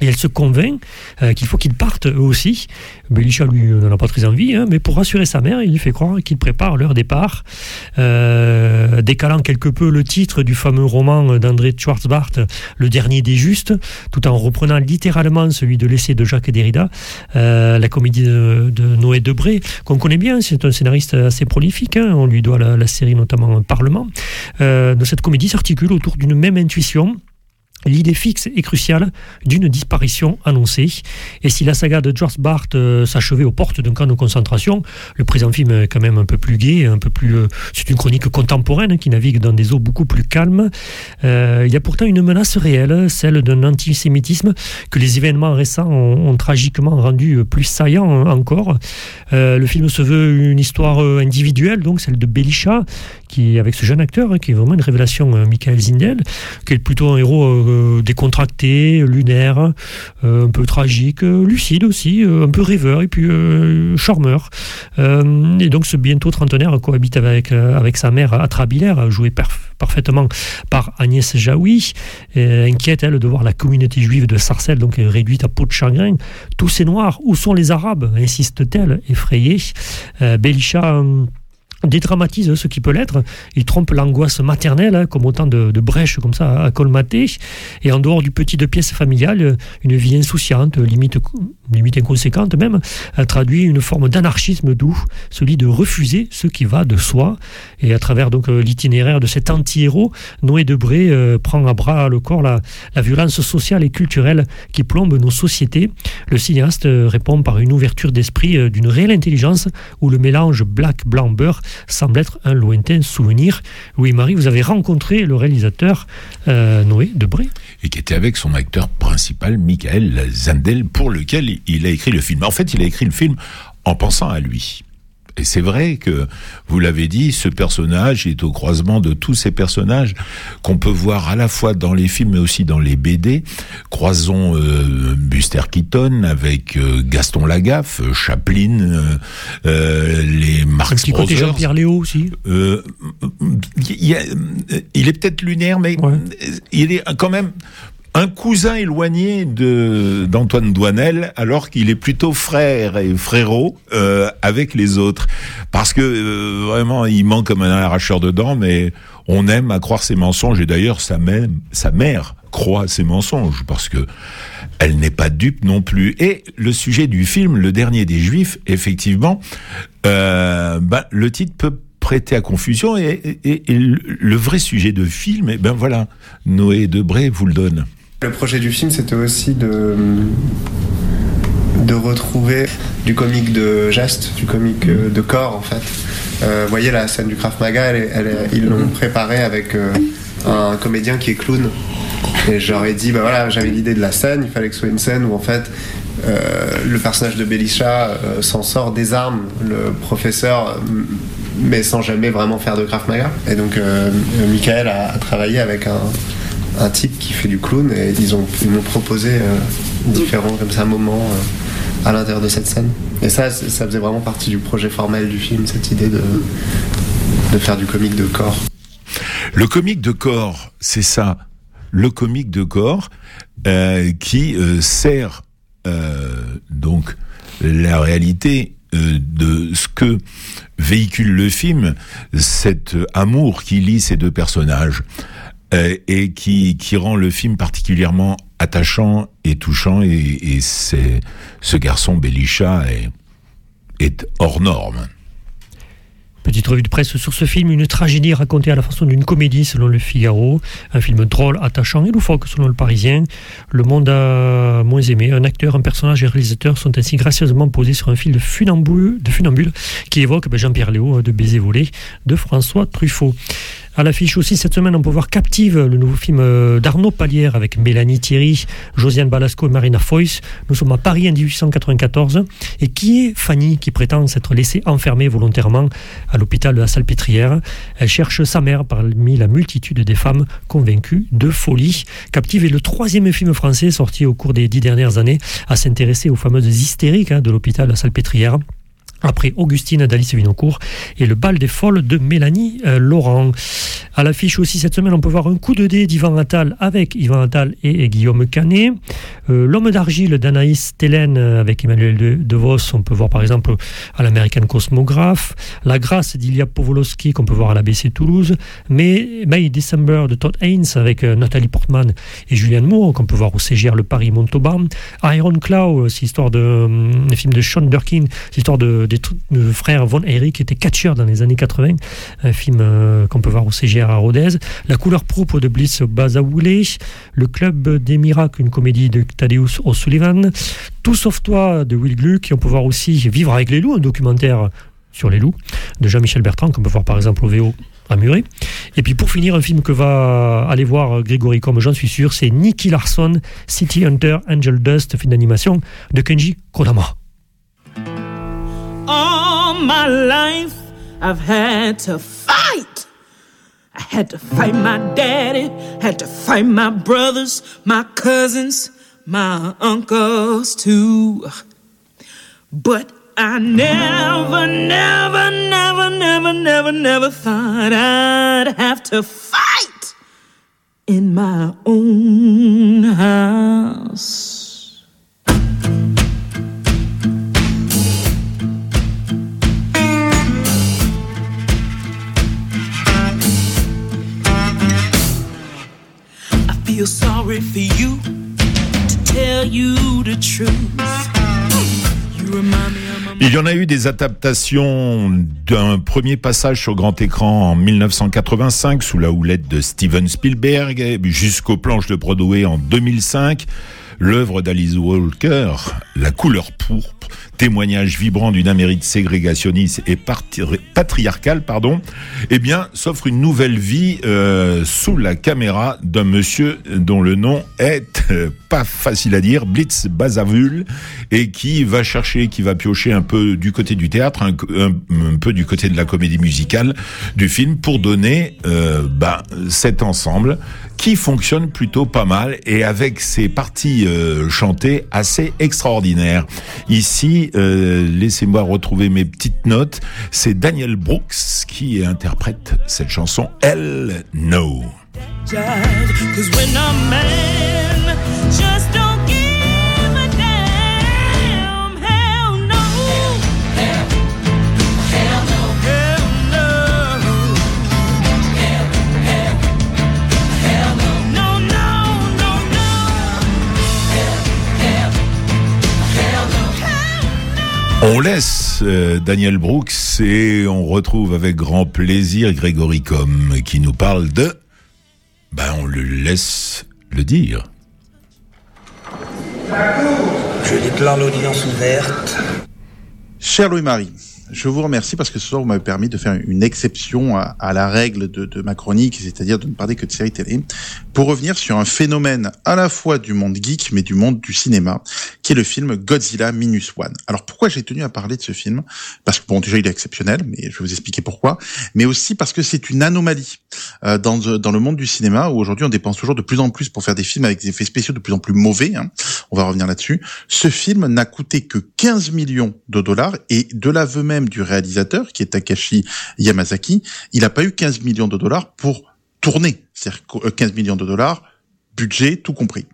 Et elle se convainc euh, qu'il faut qu'ils partent eux aussi. Belisha, lui, n'en a pas très envie, hein, mais pour rassurer sa mère, il lui fait croire qu'ils préparent leur départ. Euh, décalant quelque peu le titre du fameux roman d'André Schwarzbart, Le dernier des justes, tout en reprenant littéralement celui de l'essai de Jacques Derrida, euh, la comédie de, Noé Debré, qu'on connaît bien, c'est un scénariste assez prolifique, hein, on lui doit la, série notamment Parlement. Euh, de cette comédie s'articule autour d'une même intuition l'idée fixe et cruciale d'une disparition annoncée. Et si la saga de George Bart euh, s'achevait aux portes d'un camp de concentration, le présent film est quand même un peu plus gai, un peu plus. Euh, c'est une chronique contemporaine qui navigue dans des eaux beaucoup plus calmes. Euh, il y a pourtant une menace réelle, celle d'un antisémitisme que les événements récents ont, tragiquement rendu plus saillant encore. Le film se veut une histoire individuelle, donc celle de Belisha, qui avec ce jeune acteur, hein, qui est vraiment une révélation, Michael Zindel, qui est plutôt un héros euh, décontracté, lunaire, euh, un peu tragique, euh, lucide aussi, un peu rêveur et puis charmeur. et donc ce bientôt trentenaire cohabite avec, sa mère Atrabilaire, jouée parfaitement par Agnès Jaoui, inquiète elle de voir la communauté juive de Sarcelles donc réduite à peau de chagrin. Tous ces noirs, où sont les arabes? insiste-t-elle, effrayée. Belisha dédramatise ce qui peut l'être. Il trompe l'angoisse maternelle, hein, comme autant de, brèches comme ça à colmater. Et en dehors du petit de pièce familiale, une vie insouciante, limite, limite inconséquente même, traduit une forme d'anarchisme doux, celui de refuser ce qui va de soi. Et à travers donc l'itinéraire de cet anti-héros, Noé Debré euh, prend à bras le corps la, la, violence sociale et culturelle qui plombe nos sociétés. Le cinéaste répond par une ouverture d'esprit euh, d'une réelle intelligence où le mélange black-blanc-beurre semble être un lointain souvenir. Louis-Marie, vous avez rencontré le réalisateur euh, Noé Debré. Et qui était avec son acteur principal, Michael Zandel, pour lequel il a écrit le film. En fait, il a écrit le film en pensant à lui. Et c'est vrai que, vous l'avez dit, ce personnage est au croisement de tous ces personnages qu'on peut voir à la fois dans les films mais aussi dans les BD. Croisons euh, Buster Keaton avec euh, Gaston Lagaffe, euh, Chaplin, euh, les Marx Un petit Brothers. côté Jean-Pierre Léo aussi. Il, a, il est peut-être lunaire, mais ouais. il est quand même un cousin éloigné de d'Antoine Douanel, alors qu'il est plutôt frère et frérot euh, avec les autres, parce que euh, vraiment il manque comme un arracheur de dents, mais on aime à croire ses mensonges et d'ailleurs sa mère, sa mère croit ses mensonges parce que elle n'est pas dupe non plus. Et le sujet du film, le dernier des Juifs, effectivement, euh, bah, le titre peut prêter à confusion. Et, et- et le vrai sujet de film, eh ben voilà, Noé Debré vous le donne. Le projet du film, c'était aussi de, de retrouver du comique de geste, du comique euh, de corps en fait. Euh, vous voyez la scène du Krav Maga, ils l'ont préparée avec euh, un comédien qui est clown. Et j'aurais dit, bah voilà, j'avais l'idée de la scène, il fallait que ce soit une scène où en fait le personnage de Belisha s'en sort, désarme le professeur, mais sans jamais vraiment faire de Krav Maga. Et donc Michael a travaillé avec un, un type qui fait du clown et ils ont ils m'ont proposé euh, différents comme ça moments euh, à l'intérieur de cette scène. Et ça, ça faisait vraiment partie du projet formel du film, cette idée de, de faire du comique de corps. Le comique de corps, c'est ça. Le comique de corps euh, qui sert donc la réalité de ce que véhicule le film, cet amour qui lie ces deux personnages euh, et qui, rend le film particulièrement attachant et touchant. Et, c'est ce garçon Belisha est, hors norme. Petite revue de presse sur ce film, une tragédie racontée à la façon d'une comédie selon le Figaro, un film drôle, attachant et loufoque selon le Parisien. Le monde a moins aimé. Un acteur, un personnage et un réalisateur sont ainsi gracieusement posés sur un film de funambule, de funambule qui évoque ben, Jean-Pierre Léo de Baiser volé de François Truffaut. À l'affiche aussi cette semaine, on peut voir Captive, le nouveau film euh, d'Arnaud Palière avec Mélanie Thierry, Josiane Balasco et Marina Foïs. Nous sommes à Paris en 1894. Et qui est Fanny qui prétend s'être laissée enfermer volontairement à l'hôpital de la Salpêtrière? Elle cherche sa mère parmi la multitude des femmes convaincues de folie. Captive est le troisième film français sorti au cours des dix dernières années à s'intéresser aux fameuses hystériques hein, de l'hôpital de la Salpêtrière après Augustine d'Alice Vinocourt et le bal des folles de Mélanie euh, Laurent. À l'affiche aussi cette semaine, on peut voir un coup de dé d'Yvan Attal avec Yvan Attal et, Guillaume Canet. Euh, L'homme d'argile d'Anaïs Télène euh, avec Emmanuel de, de Vos, on peut voir par exemple à l'American Cosmograph. La grâce d'Ilya Povolowski qu'on peut voir à l'ABC Toulouse. Mais May December de Todd Haynes avec euh, Nathalie Portman et Julianne Moore qu'on peut voir au CGR Le Paris Montauban. Iron Claw, c'est l'histoire de un film de Sean Durkin, c'est l'histoire de, des de frères Von Erich qui étaient catcheurs dans les années 80, un film euh, qu'on peut voir au CGR à Rodez. La couleur pourpre de Bliss Bazaoulé, Le Club des Miracles, une comédie de Thaddeus O'Sullivan, Tout sauf toi de Will Gluck, et on peut voir aussi Vivre avec les loups, un documentaire sur les loups de Jean-Michel Bertrand qu'on peut voir par exemple au VO à Muret. Et puis pour finir, un film que va aller voir Grégory comme j'en suis sûr, c'est Nicky Larson, City Hunter, Angel Dust, film d'animation de Kenji Kodama. All my life, I've had to fight. I had to fight my daddy, had to fight my brothers, my cousins, my uncles too. But I never, never, never, never, never, never thought I'd have to fight in my own house. Il y en a eu des adaptations d'un premier passage sur grand écran en 1985 sous la houlette de Steven Spielberg jusqu'aux planches de Broadway en 2005. L'œuvre d'Alice Walker, La couleur pourpre, témoignage vibrant d'une Amérique ségrégationniste et patriarcale, pardon, eh bien, s'offre une nouvelle vie euh, sous la caméra d'un monsieur dont le nom est euh, pas facile à dire, Blitz Bazavul, et qui va chercher, qui va piocher un peu du côté du théâtre, un, peu du côté de la comédie musicale du film pour donner euh, bah, cet ensemble qui fonctionne plutôt pas mal et avec ses parties euh, chantées assez extraordinaires. Ici, euh, laissez-moi retrouver mes petites notes. C'est Daniel Brooks qui interprète cette chanson Elle No. On laisse euh, Daniel Brooks et on retrouve avec grand plaisir Grégory Com qui nous parle de... Ben on le laisse le dire. Je déclare l'audience ouverte. Cher Louis-Marie, je vous remercie parce que ce soir vous m'avez permis de faire une exception à, la règle de, ma chronique, c'est-à-dire de ne parler que de séries télé, pour revenir sur un phénomène à la fois du monde geek mais du monde du cinéma, qui est le film Godzilla Minus One. Alors pourquoi j'ai tenu à parler de ce film? Parce que bon déjà il est exceptionnel, mais je vais vous expliquer pourquoi, mais aussi parce que c'est une anomalie euh, dans, dans le monde du cinéma où aujourd'hui on dépense toujours de plus en plus pour faire des films avec des effets spéciaux de plus en plus mauvais. Hein. On va revenir là-dessus. Ce film n'a coûté que 15 millions de dollars et de l'aveu même du réalisateur, qui est Takashi Yamazaki, il n'a pas eu 15 millions de dollars pour tourner. C'est-à-dire 15 euh, millions de dollars, budget tout compris.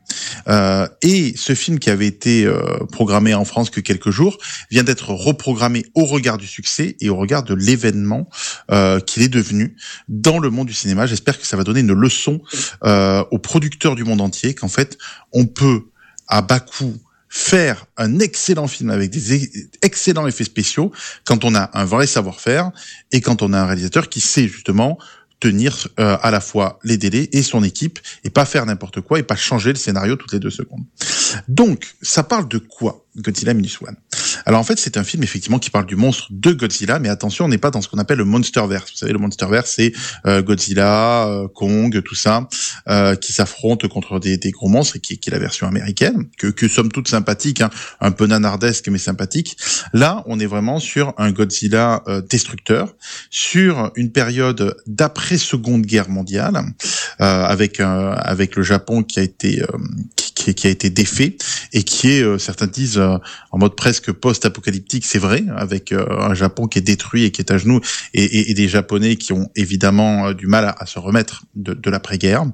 Euh, et ce film qui avait été euh, programmé en France que quelques jours vient d'être reprogrammé au regard du succès et au regard de l'événement qu'il est devenu dans le monde du cinéma. J'espère que ça va donner une leçon aux producteurs du monde entier qu'en fait on peut à bas coût faire un excellent film avec des excellents effets spéciaux quand on a un vrai savoir-faire et quand on a un réalisateur qui sait justement tenir euh, à la fois les délais et son équipe et pas faire n'importe quoi et pas changer le scénario toutes les deux secondes. Donc, ça parle de quoi Godzilla Minus One? Alors en fait, c'est un film effectivement qui parle du monstre de Godzilla, mais attention, on n'est pas dans ce qu'on appelle le Monsterverse. Vous savez, le Monsterverse, c'est euh, Godzilla, euh, Kong, tout ça, euh, qui s'affrontent contre des, des, gros monstres, et qui, qui, est la version américaine, que, que somme toute sympathique, hein, un peu nanardesque mais sympathique. Là, on est vraiment sur un Godzilla destructeur, sur une période d'après Seconde Guerre mondiale, avec avec le Japon qui a été qui, a été défait et qui est, certains disent, en mode presque post-apocalyptique, c'est vrai, avec euh, un Japon qui est détruit et qui est à genoux, et, et, des Japonais qui ont évidemment euh, du mal à, se remettre de, de l'après-guerre.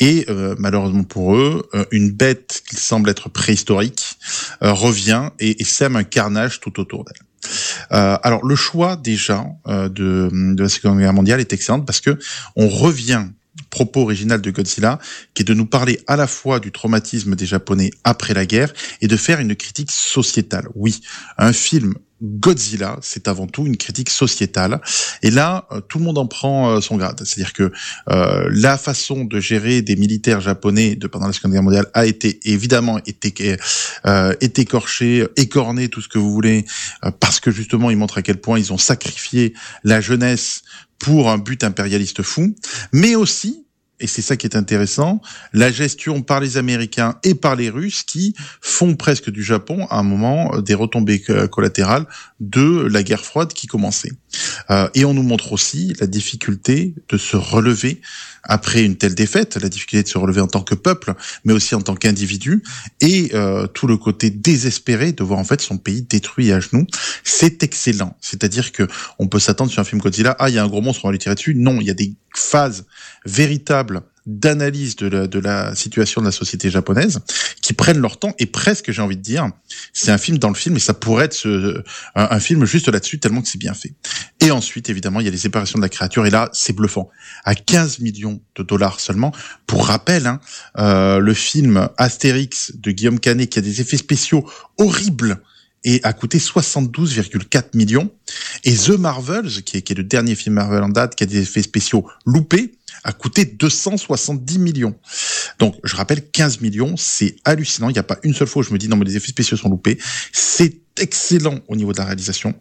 Et euh, malheureusement pour eux, une bête qui semble être préhistorique revient et, et, sème un carnage tout autour d'elle. Euh, alors le choix déjà de, de la Seconde Guerre mondiale est excellent parce que on revient propos original de Godzilla, qui est de nous parler à la fois du traumatisme des Japonais après la guerre et de faire une critique sociétale. Oui, un film Godzilla, c'est avant tout une critique sociétale. Et là, euh, tout le monde en prend euh, son grade. C'est-à-dire que euh, la façon de gérer des militaires japonais de pendant la Seconde Guerre mondiale a été évidemment été, euh, écorchée, écornée, tout ce que vous voulez, parce que justement, ils montrent à quel point ils ont sacrifié la jeunesse pour un but impérialiste fou, mais aussi et c'est ça qui est intéressant, la gestion par les Américains et par les Russes qui font presque du Japon à un moment des retombées collatérales de la guerre froide qui commençait. Euh, et on nous montre aussi la difficulté de se relever après une telle défaite, la difficulté de se relever en tant que peuple, mais aussi en tant qu'individu, et euh, tout le côté désespéré de voir en fait son pays détruit à genoux. C'est excellent. C'est-à-dire que on peut s'attendre sur un film Godzilla, ah il y a un gros monstre, on va lui tirer dessus. Non, il y a des phases véritables d'analyse de la, de la situation de la société japonaise qui prennent leur temps et presque j'ai envie de dire c'est un film dans le film et ça pourrait être ce, un, film juste là-dessus tellement que c'est bien fait. Et ensuite évidemment il y a les séparations de la créature et là c'est bluffant. À 15 millions de dollars seulement. Pour rappel hein, euh, le film Astérix de Guillaume Canet qui a des effets spéciaux horribles et a coûté 72,4 millions. Et The Marvels, qui est, qui est, le dernier film Marvel en date, qui a des effets spéciaux loupés, a coûté 270 millions. Donc, je rappelle, 15 millions, c'est hallucinant. Il n'y a pas une seule fois où je me dis, non, mais les effets spéciaux sont loupés. C'est excellent au niveau de la réalisation.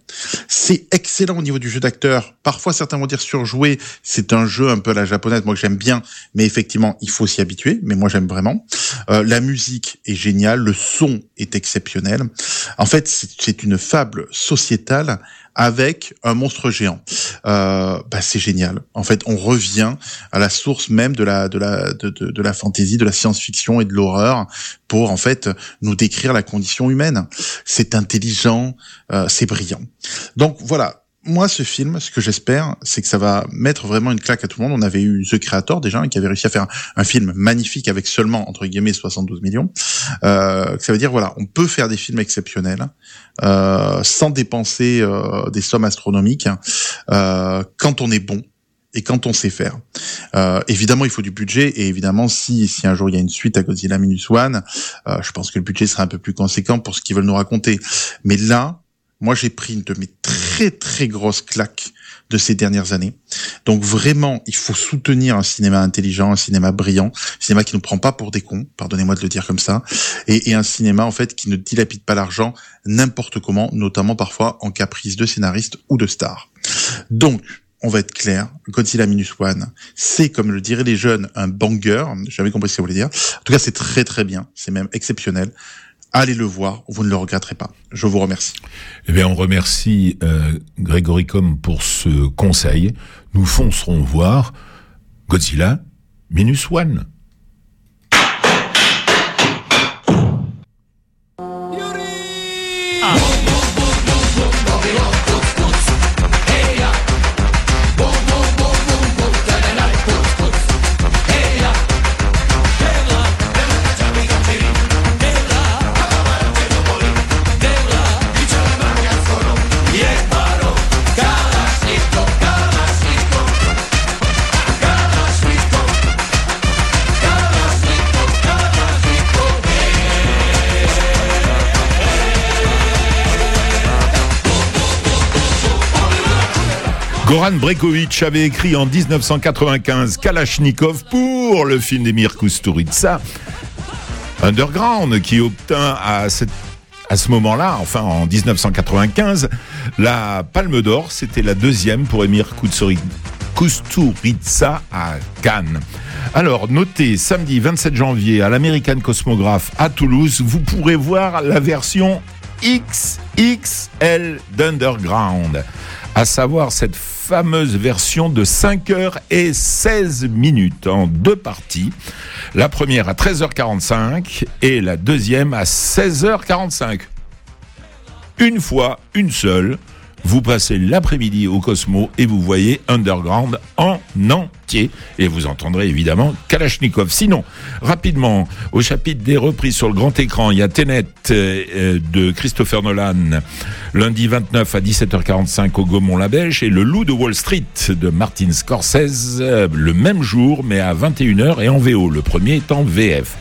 C'est excellent au niveau du jeu d'acteur. Parfois, certains vont dire surjoué. C'est un jeu un peu à la japonaise, moi que j'aime bien, mais effectivement, il faut s'y habituer. Mais moi, j'aime vraiment. Euh, la musique est géniale, le son est exceptionnel. En fait, c'est une fable sociétale avec un monstre géant. Euh, bah, c'est génial. En fait, on revient à la source même de la de la de, de, la fantaisie, de la science-fiction et de l'horreur pour en fait nous décrire la condition humaine. C'est intelligent, euh, c'est brillant. Donc voilà, moi, ce film, ce que j'espère, c'est que ça va mettre vraiment une claque à tout le monde. On avait eu The Creator déjà, qui avait réussi à faire un, film magnifique avec seulement entre guillemets 72 millions. Euh, ça veut dire voilà, on peut faire des films exceptionnels euh, sans dépenser euh, des sommes astronomiques euh, quand on est bon et quand on sait faire. Euh, évidemment, il faut du budget et évidemment, si si un jour il y a une suite à Godzilla Minus One, euh, je pense que le budget sera un peu plus conséquent pour ce qu'ils veulent nous raconter. Mais là, moi j'ai pris une de mes très très grosses claques de ces dernières années. Donc vraiment, il faut soutenir un cinéma intelligent, un cinéma brillant, un cinéma qui ne prend pas pour des cons, pardonnez-moi de le dire comme ça, et, et un cinéma en fait qui ne dilapide pas l'argent n'importe comment, notamment parfois en caprice de scénariste ou de star. Donc, on va être clair, Godzilla Minus One, c'est, comme le diraient les jeunes, un banger. J'avais compris ce que ça voulait dire. En tout cas, c'est très très bien. C'est même exceptionnel. Allez le voir, vous ne le regretterez pas. Je vous remercie. Eh bien, on remercie euh, Grégory Com pour ce conseil. Nous foncerons voir Godzilla Minus One. Goran Brekovic avait écrit en 1995 Kalachnikov pour le film d'Emir Kusturica, Underground, qui obtint à, ce moment-là, enfin en 1995, la Palme d'Or. C'était la deuxième pour Emir Kusturi- Kusturica à Cannes. Alors, notez, samedi 27 janvier à l'American Cosmograph à Toulouse, vous pourrez voir la version XXL d'Underground, à savoir cette fameuse version de 5 heures et 16 minutes en deux parties. La première à 13h45 et la deuxième à 16h45. Une fois, une seule, vous passez l'après-midi au Cosmo et vous voyez Underground en entier. Et vous entendrez évidemment Kalachnikov. Sinon, rapidement, au chapitre des reprises sur le grand écran, il y a Tenet euh, euh, de Christopher Nolan, lundi 29 à 17h45 au Gaumont-la-Bêche, et Le Loup de Wall Street de Martin Scorsese, euh, le même jour, mais à 21h et en VO. Le premier est en VF.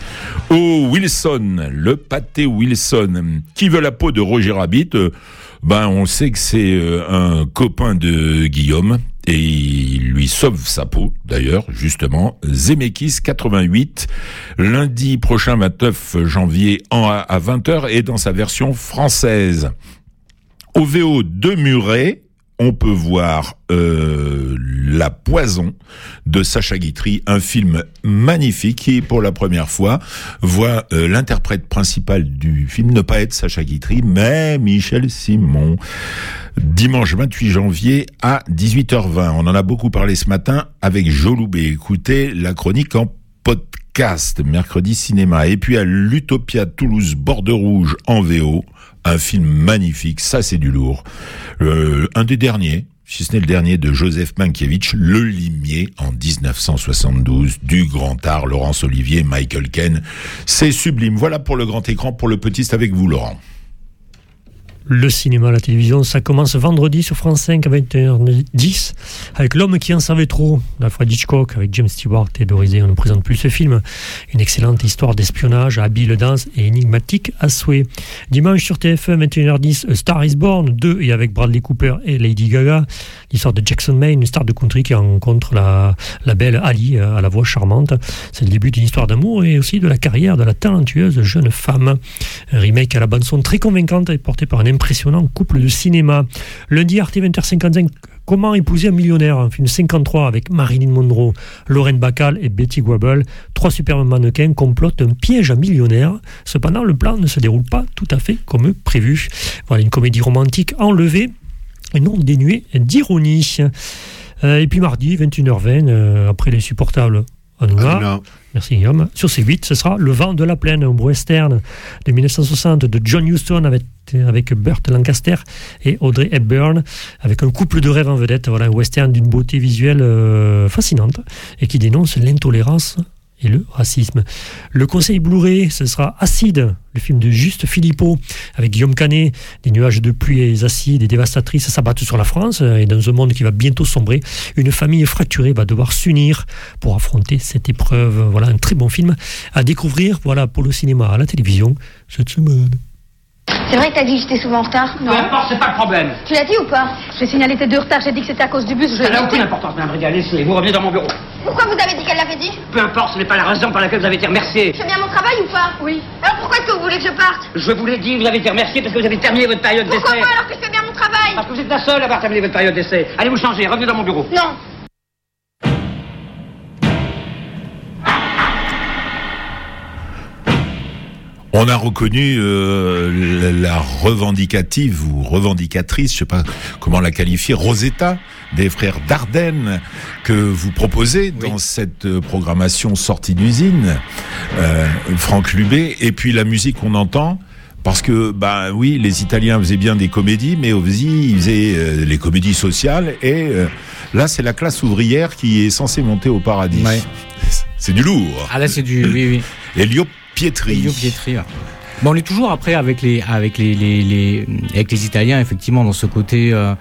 Au Wilson, le pâté Wilson, qui veut la peau de Roger Rabbit ben, on sait que c'est un copain de Guillaume et il lui sauve sa peau, d'ailleurs, justement. Zemeckis 88, lundi prochain 29 janvier en, à 20h et dans sa version française. Au VO de Muret, on peut voir euh, La Poison de Sacha Guitry, un film magnifique qui, pour la première fois, voit euh, l'interprète principal du film ne pas être Sacha Guitry, mais Michel Simon. Dimanche 28 janvier à 18h20. On en a beaucoup parlé ce matin avec Joloubé. Écoutez la chronique en podcast, mercredi cinéma. Et puis à l'Utopia Toulouse Borde Rouge en VO, un film magnifique, ça c'est du lourd. Euh, un des derniers, si ce n'est le dernier de Joseph Mankiewicz, Le Limier, en 1972, du grand art, Laurence Olivier, Michael Ken. C'est sublime. Voilà pour le grand écran, pour le petit, avec vous Laurent. Le cinéma, la télévision, ça commence vendredi sur France 5 à 21h10 avec L'homme qui en savait trop d'Alfred Hitchcock avec James Stewart et Dorisé. On ne présente plus ce film. Une excellente histoire d'espionnage, habile danse et énigmatique à souhait. Dimanche sur TF1, 21h10, A Star is Born 2 et avec Bradley Cooper et Lady Gaga. L'histoire de Jackson Maine, une star de country qui rencontre la, la belle Ali euh, à la voix charmante. C'est le début d'une histoire d'amour et aussi de la carrière de la talentueuse jeune femme. Un remake à la bande son très convaincante et porté par un impressionnant couple de cinéma. Lundi, Arte 20h55, Comment épouser un millionnaire Un film 53 avec Marilyn Monroe, Lorraine Bacall et Betty Grable. Trois superbes mannequins complotent un piège à millionnaire. Cependant, le plan ne se déroule pas tout à fait comme prévu. Voilà une comédie romantique enlevée et non dénuée d'ironie. Euh, et puis mardi, 21h20, euh, après les supportables Hanouna. Hanouna. Merci Guillaume. Sur C8, ce sera Le vent de la plaine, un western de 1960 de John Huston avec, avec Burt Lancaster et Audrey Hepburn, avec un couple de rêves en vedette. Voilà, un western d'une beauté visuelle euh, fascinante et qui dénonce l'intolérance et le racisme. Le conseil Blu-ray, ce sera Acide, le film de Juste Philippot, avec Guillaume Canet. Des nuages de pluie acides et dévastatrices s'abattent sur la France, et dans un monde qui va bientôt sombrer, une famille fracturée va devoir s'unir pour affronter cette épreuve. Voilà un très bon film à découvrir voilà, pour le cinéma, à la télévision, cette semaine. C'est vrai que t'as dit que j'étais souvent en retard Peu importe, c'est pas le problème. Tu l'as dit ou pas J'ai signalé tes deux retards, j'ai dit que c'était à cause du bus. Je Ça n'a aucune importance, Madame Régal. Laissez, vous revenez dans mon bureau. Pourquoi vous avez dit qu'elle l'avait dit Peu importe, ce n'est pas la raison pour laquelle vous avez été remercié. Je fais bien mon travail ou pas Oui. Alors pourquoi est-ce que vous voulez que je parte Je vous l'ai dit, vous avez été remercié parce que vous avez terminé votre période d'essai. Pourquoi pas alors que je fais bien mon travail Parce que vous êtes la seule à avoir terminé votre période d'essai. Allez vous changer, revenez dans mon bureau. Non. On a reconnu euh, la la revendicative ou revendicatrice, je sais pas comment la qualifier, Rosetta des frères Dardenne que vous proposez dans cette euh, programmation sortie d'usine, euh, Franck Lubé, et puis la musique qu'on entend. Parce que, bah oui, les Italiens faisaient bien des comédies, mais aussi ils faisaient euh, les comédies sociales. Et euh, là, c'est la classe ouvrière qui est censée monter au paradis. C'est du lourd. Ah là, c'est du. Oui, oui. Pietri. Elio Pietri. ouais. Bon, on est toujours après avec les avec les, les, les- avec les Italiens effectivement dans ce côté euh,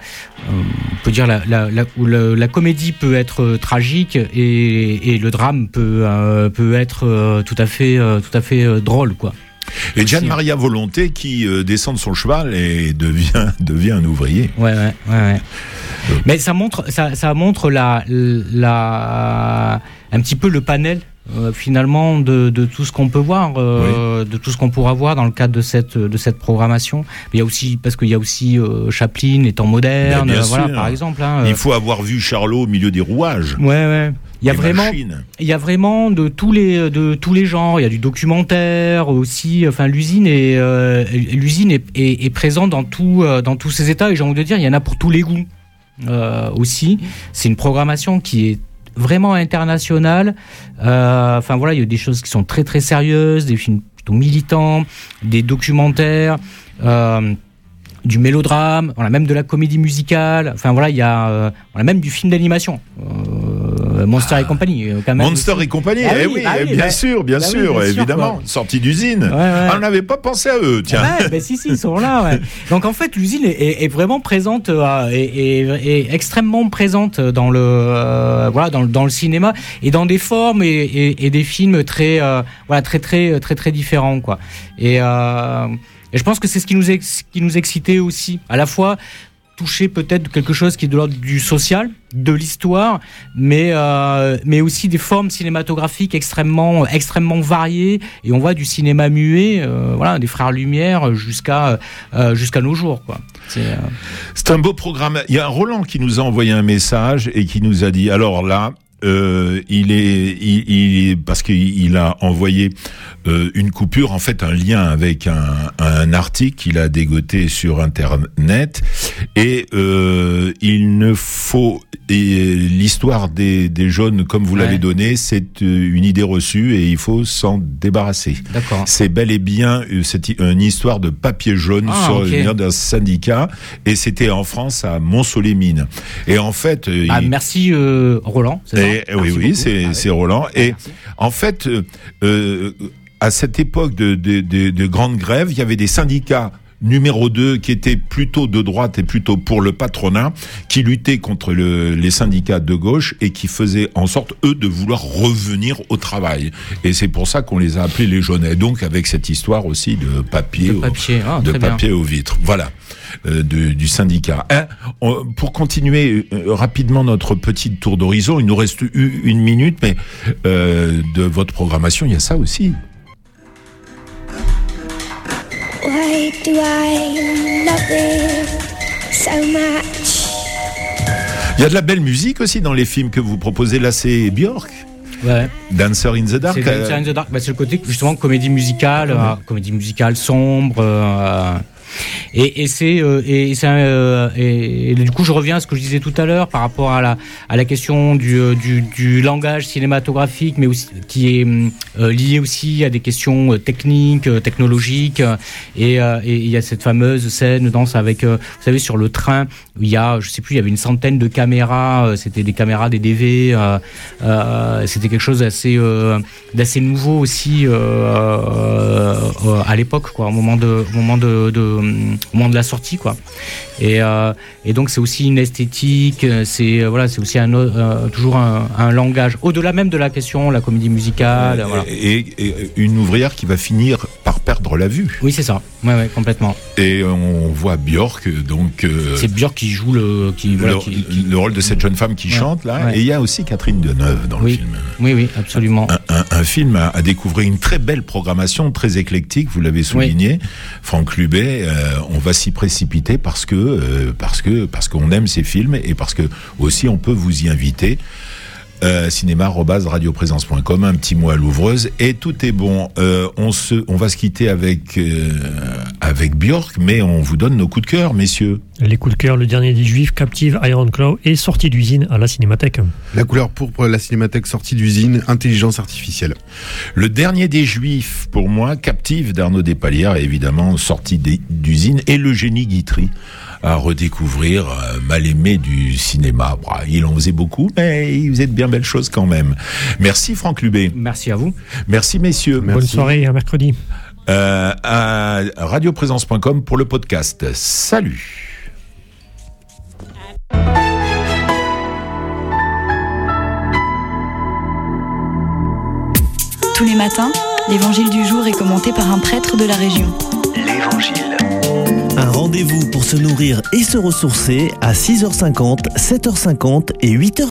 on peut dire la la, comédie peut être euh, tragique et, et le drame peut euh, peut être tout à fait tout à fait drôle quoi. Et Gian Maria Volonté qui descend de son cheval et devient, devient un ouvrier. Ouais, ouais, ouais. Mais ça montre, ça, ça montre la, la, un petit peu le panel. Euh, finalement de, de tout ce qu'on peut voir euh, de tout ce qu'on pourra voir dans le cadre de cette de cette programmation Mais il y a aussi parce qu'il y a aussi euh, Chaplin les temps modernes voilà par exemple hein, Il faut avoir vu Charlot au milieu des rouages. Ouais, ouais. Il y a vraiment, machines. il y a vraiment de tous les de tous les genres. Il y a du documentaire aussi. Enfin, l'usine est l'usine est, est, est présente dans tout dans tous ces états. Et j'ai envie de dire, il y en a pour tous les goûts aussi. C'est une programmation qui est vraiment internationale. Euh, Enfin voilà, il y a des choses qui sont très très sérieuses, des films plutôt militants, des documentaires. Euh, du mélodrame, a même de la comédie musicale, enfin voilà, il y a, euh, même du film d'animation, euh, Monster et compagnie. euh, quand même Monster aussi. et compagnie, Ah eh oui, bah eh oui, bien bah- sûr, bien bah sûr, bien sûr, évidemment. quoi. Sortie d'usine. ouais. Ah, on n'avait pas pensé à eux, tiens. Ben si, si, ils sont là. Ouais. Donc en fait, l'usine est, vraiment présente euh, et, et- et extrêmement présente dans le euh, voilà dans, le- dans le cinéma et dans des formes et, des films très euh, voilà très très très très différents quoi. Et, et je pense que c'est ce qui nous ex- qui nous excitait aussi, à la fois toucher peut-être quelque chose qui est de l'ordre du social, de l'histoire, mais euh, mais aussi des formes cinématographiques extrêmement extrêmement variées. Et on voit du cinéma muet, euh, voilà, des frères Lumière jusqu'à euh, jusqu'à nos jours, quoi. C'est euh, un beau programme. Il y a Roland qui nous a envoyé un message et qui nous a dit alors là. Euh, il est, il, il parce qu'il il a envoyé euh, une coupure, en fait un lien avec un, un article qu'il a dégoté sur internet, et euh, il ne faut et l'histoire des, des jaunes comme vous Ouais. l'avez donné, c'est euh, une idée reçue et il faut s'en débarrasser. D'accord. C'est bel et bien euh, c'est une histoire de papier jaune Ah, sur ok. le d'un syndicat et c'était en France à Mont-Soleil-Mines. Et en fait, euh, ah, il- merci euh, Roland. c'est et- oui, oui, c'est c'est Roland. Et en fait, euh, euh, à cette époque de, de, de, de grande grève, il y avait des syndicats numéro 2 qui étaient plutôt de droite et plutôt pour le patronat, qui luttaient contre le- les syndicats de gauche et qui faisaient en sorte, eux, de vouloir revenir au travail. Et c'est pour ça qu'on les a appelés les jaunets. Donc avec cette histoire aussi de papier, De au- papier, ah, de papier aux vitres. Voilà. Euh, de- du syndicat. Hein, on- pour continuer euh, rapidement notre petit tour d'horizon, il nous reste une minute, mais euh, de votre programmation, il y a ça aussi. Why do I love it so much? Il y a de la belle musique aussi dans les films que vous proposez. Là, c'est Björk. Ouais. Dancer in the Dark. C'est Dancer in the Dark. Bah, c'est le côté justement comédie musicale, euh, comédie musicale sombre. euh, et, et c'est euh, et, euh, et, du coup je reviens à ce que je disais tout à l'heure par rapport à la à la question du, euh, du, du langage cinématographique, mais aussi qui est euh, lié aussi à des questions euh, techniques, euh, technologiques. Et il y a cette fameuse scène danse avec, vous savez, sur le train il y a, je sais plus, il y avait une centaine de caméras. C'était des caméras, des DV. C'était quelque chose d'assez d'assez nouveau aussi à l'époque, quoi, au moment de, au moment de, de- au moment de la sortie, quoi. Et, euh, et donc c'est aussi une esthétique, euh, c'est euh, voilà, c'est aussi un, euh, toujours un, un langage au-delà même de la question, la comédie musicale, voilà. et, et une ouvrière qui va finir par perdre la vue. Oui, c'est ça. Ouais, ouais, complètement. Et on voit Björk, donc. euh, C'est Björk qui joue le, qui, voilà, le, qui- qui- le rôle de cette jeune femme qui Ouais, chante là, et il y a aussi Catherine Deneuve dans le film. Oui, oui, absolument. Un, un- un film à, à découvrir, une très belle programmation, très éclectique, vous l'avez souligné, Franck Lubet. Euh, on va s'y précipiter parce que euh, parce que parce qu'on aime ces films et parce que aussi on peut vous y inviter. Euh, cinéma@radioprésence.com un petit mot à l'ouvreuse et tout est bon. Euh, on se, on va se quitter avec euh, avec Björk, mais on vous donne nos coups de cœur, messieurs. Les coups de cœur, le dernier des Juifs, Captive, Iron Claw et sortie d'usine à la Cinémathèque. La couleur pourpre, la cinémathèque sortie d'usine, intelligence artificielle. Le dernier des Juifs, pour moi, captive d'Arnaud Despalières, est évidemment sorti des- d'usine, et le génie Guitry à redécouvrir euh, mal aimé du cinéma. Bah, il en faisait beaucoup, mais il faisait de bien belles choses quand même. Merci Franck Lubé. Merci à vous. Merci messieurs. Bonne soirée et à mercredi. Euh, à radioprésence.com pour le podcast. Salut. Tous les matins, l'évangile du jour est commenté par un prêtre de la région. L'Évangile. Un rendez-vous pour se nourrir et se ressourcer à 6h50, 7h50 et 8h.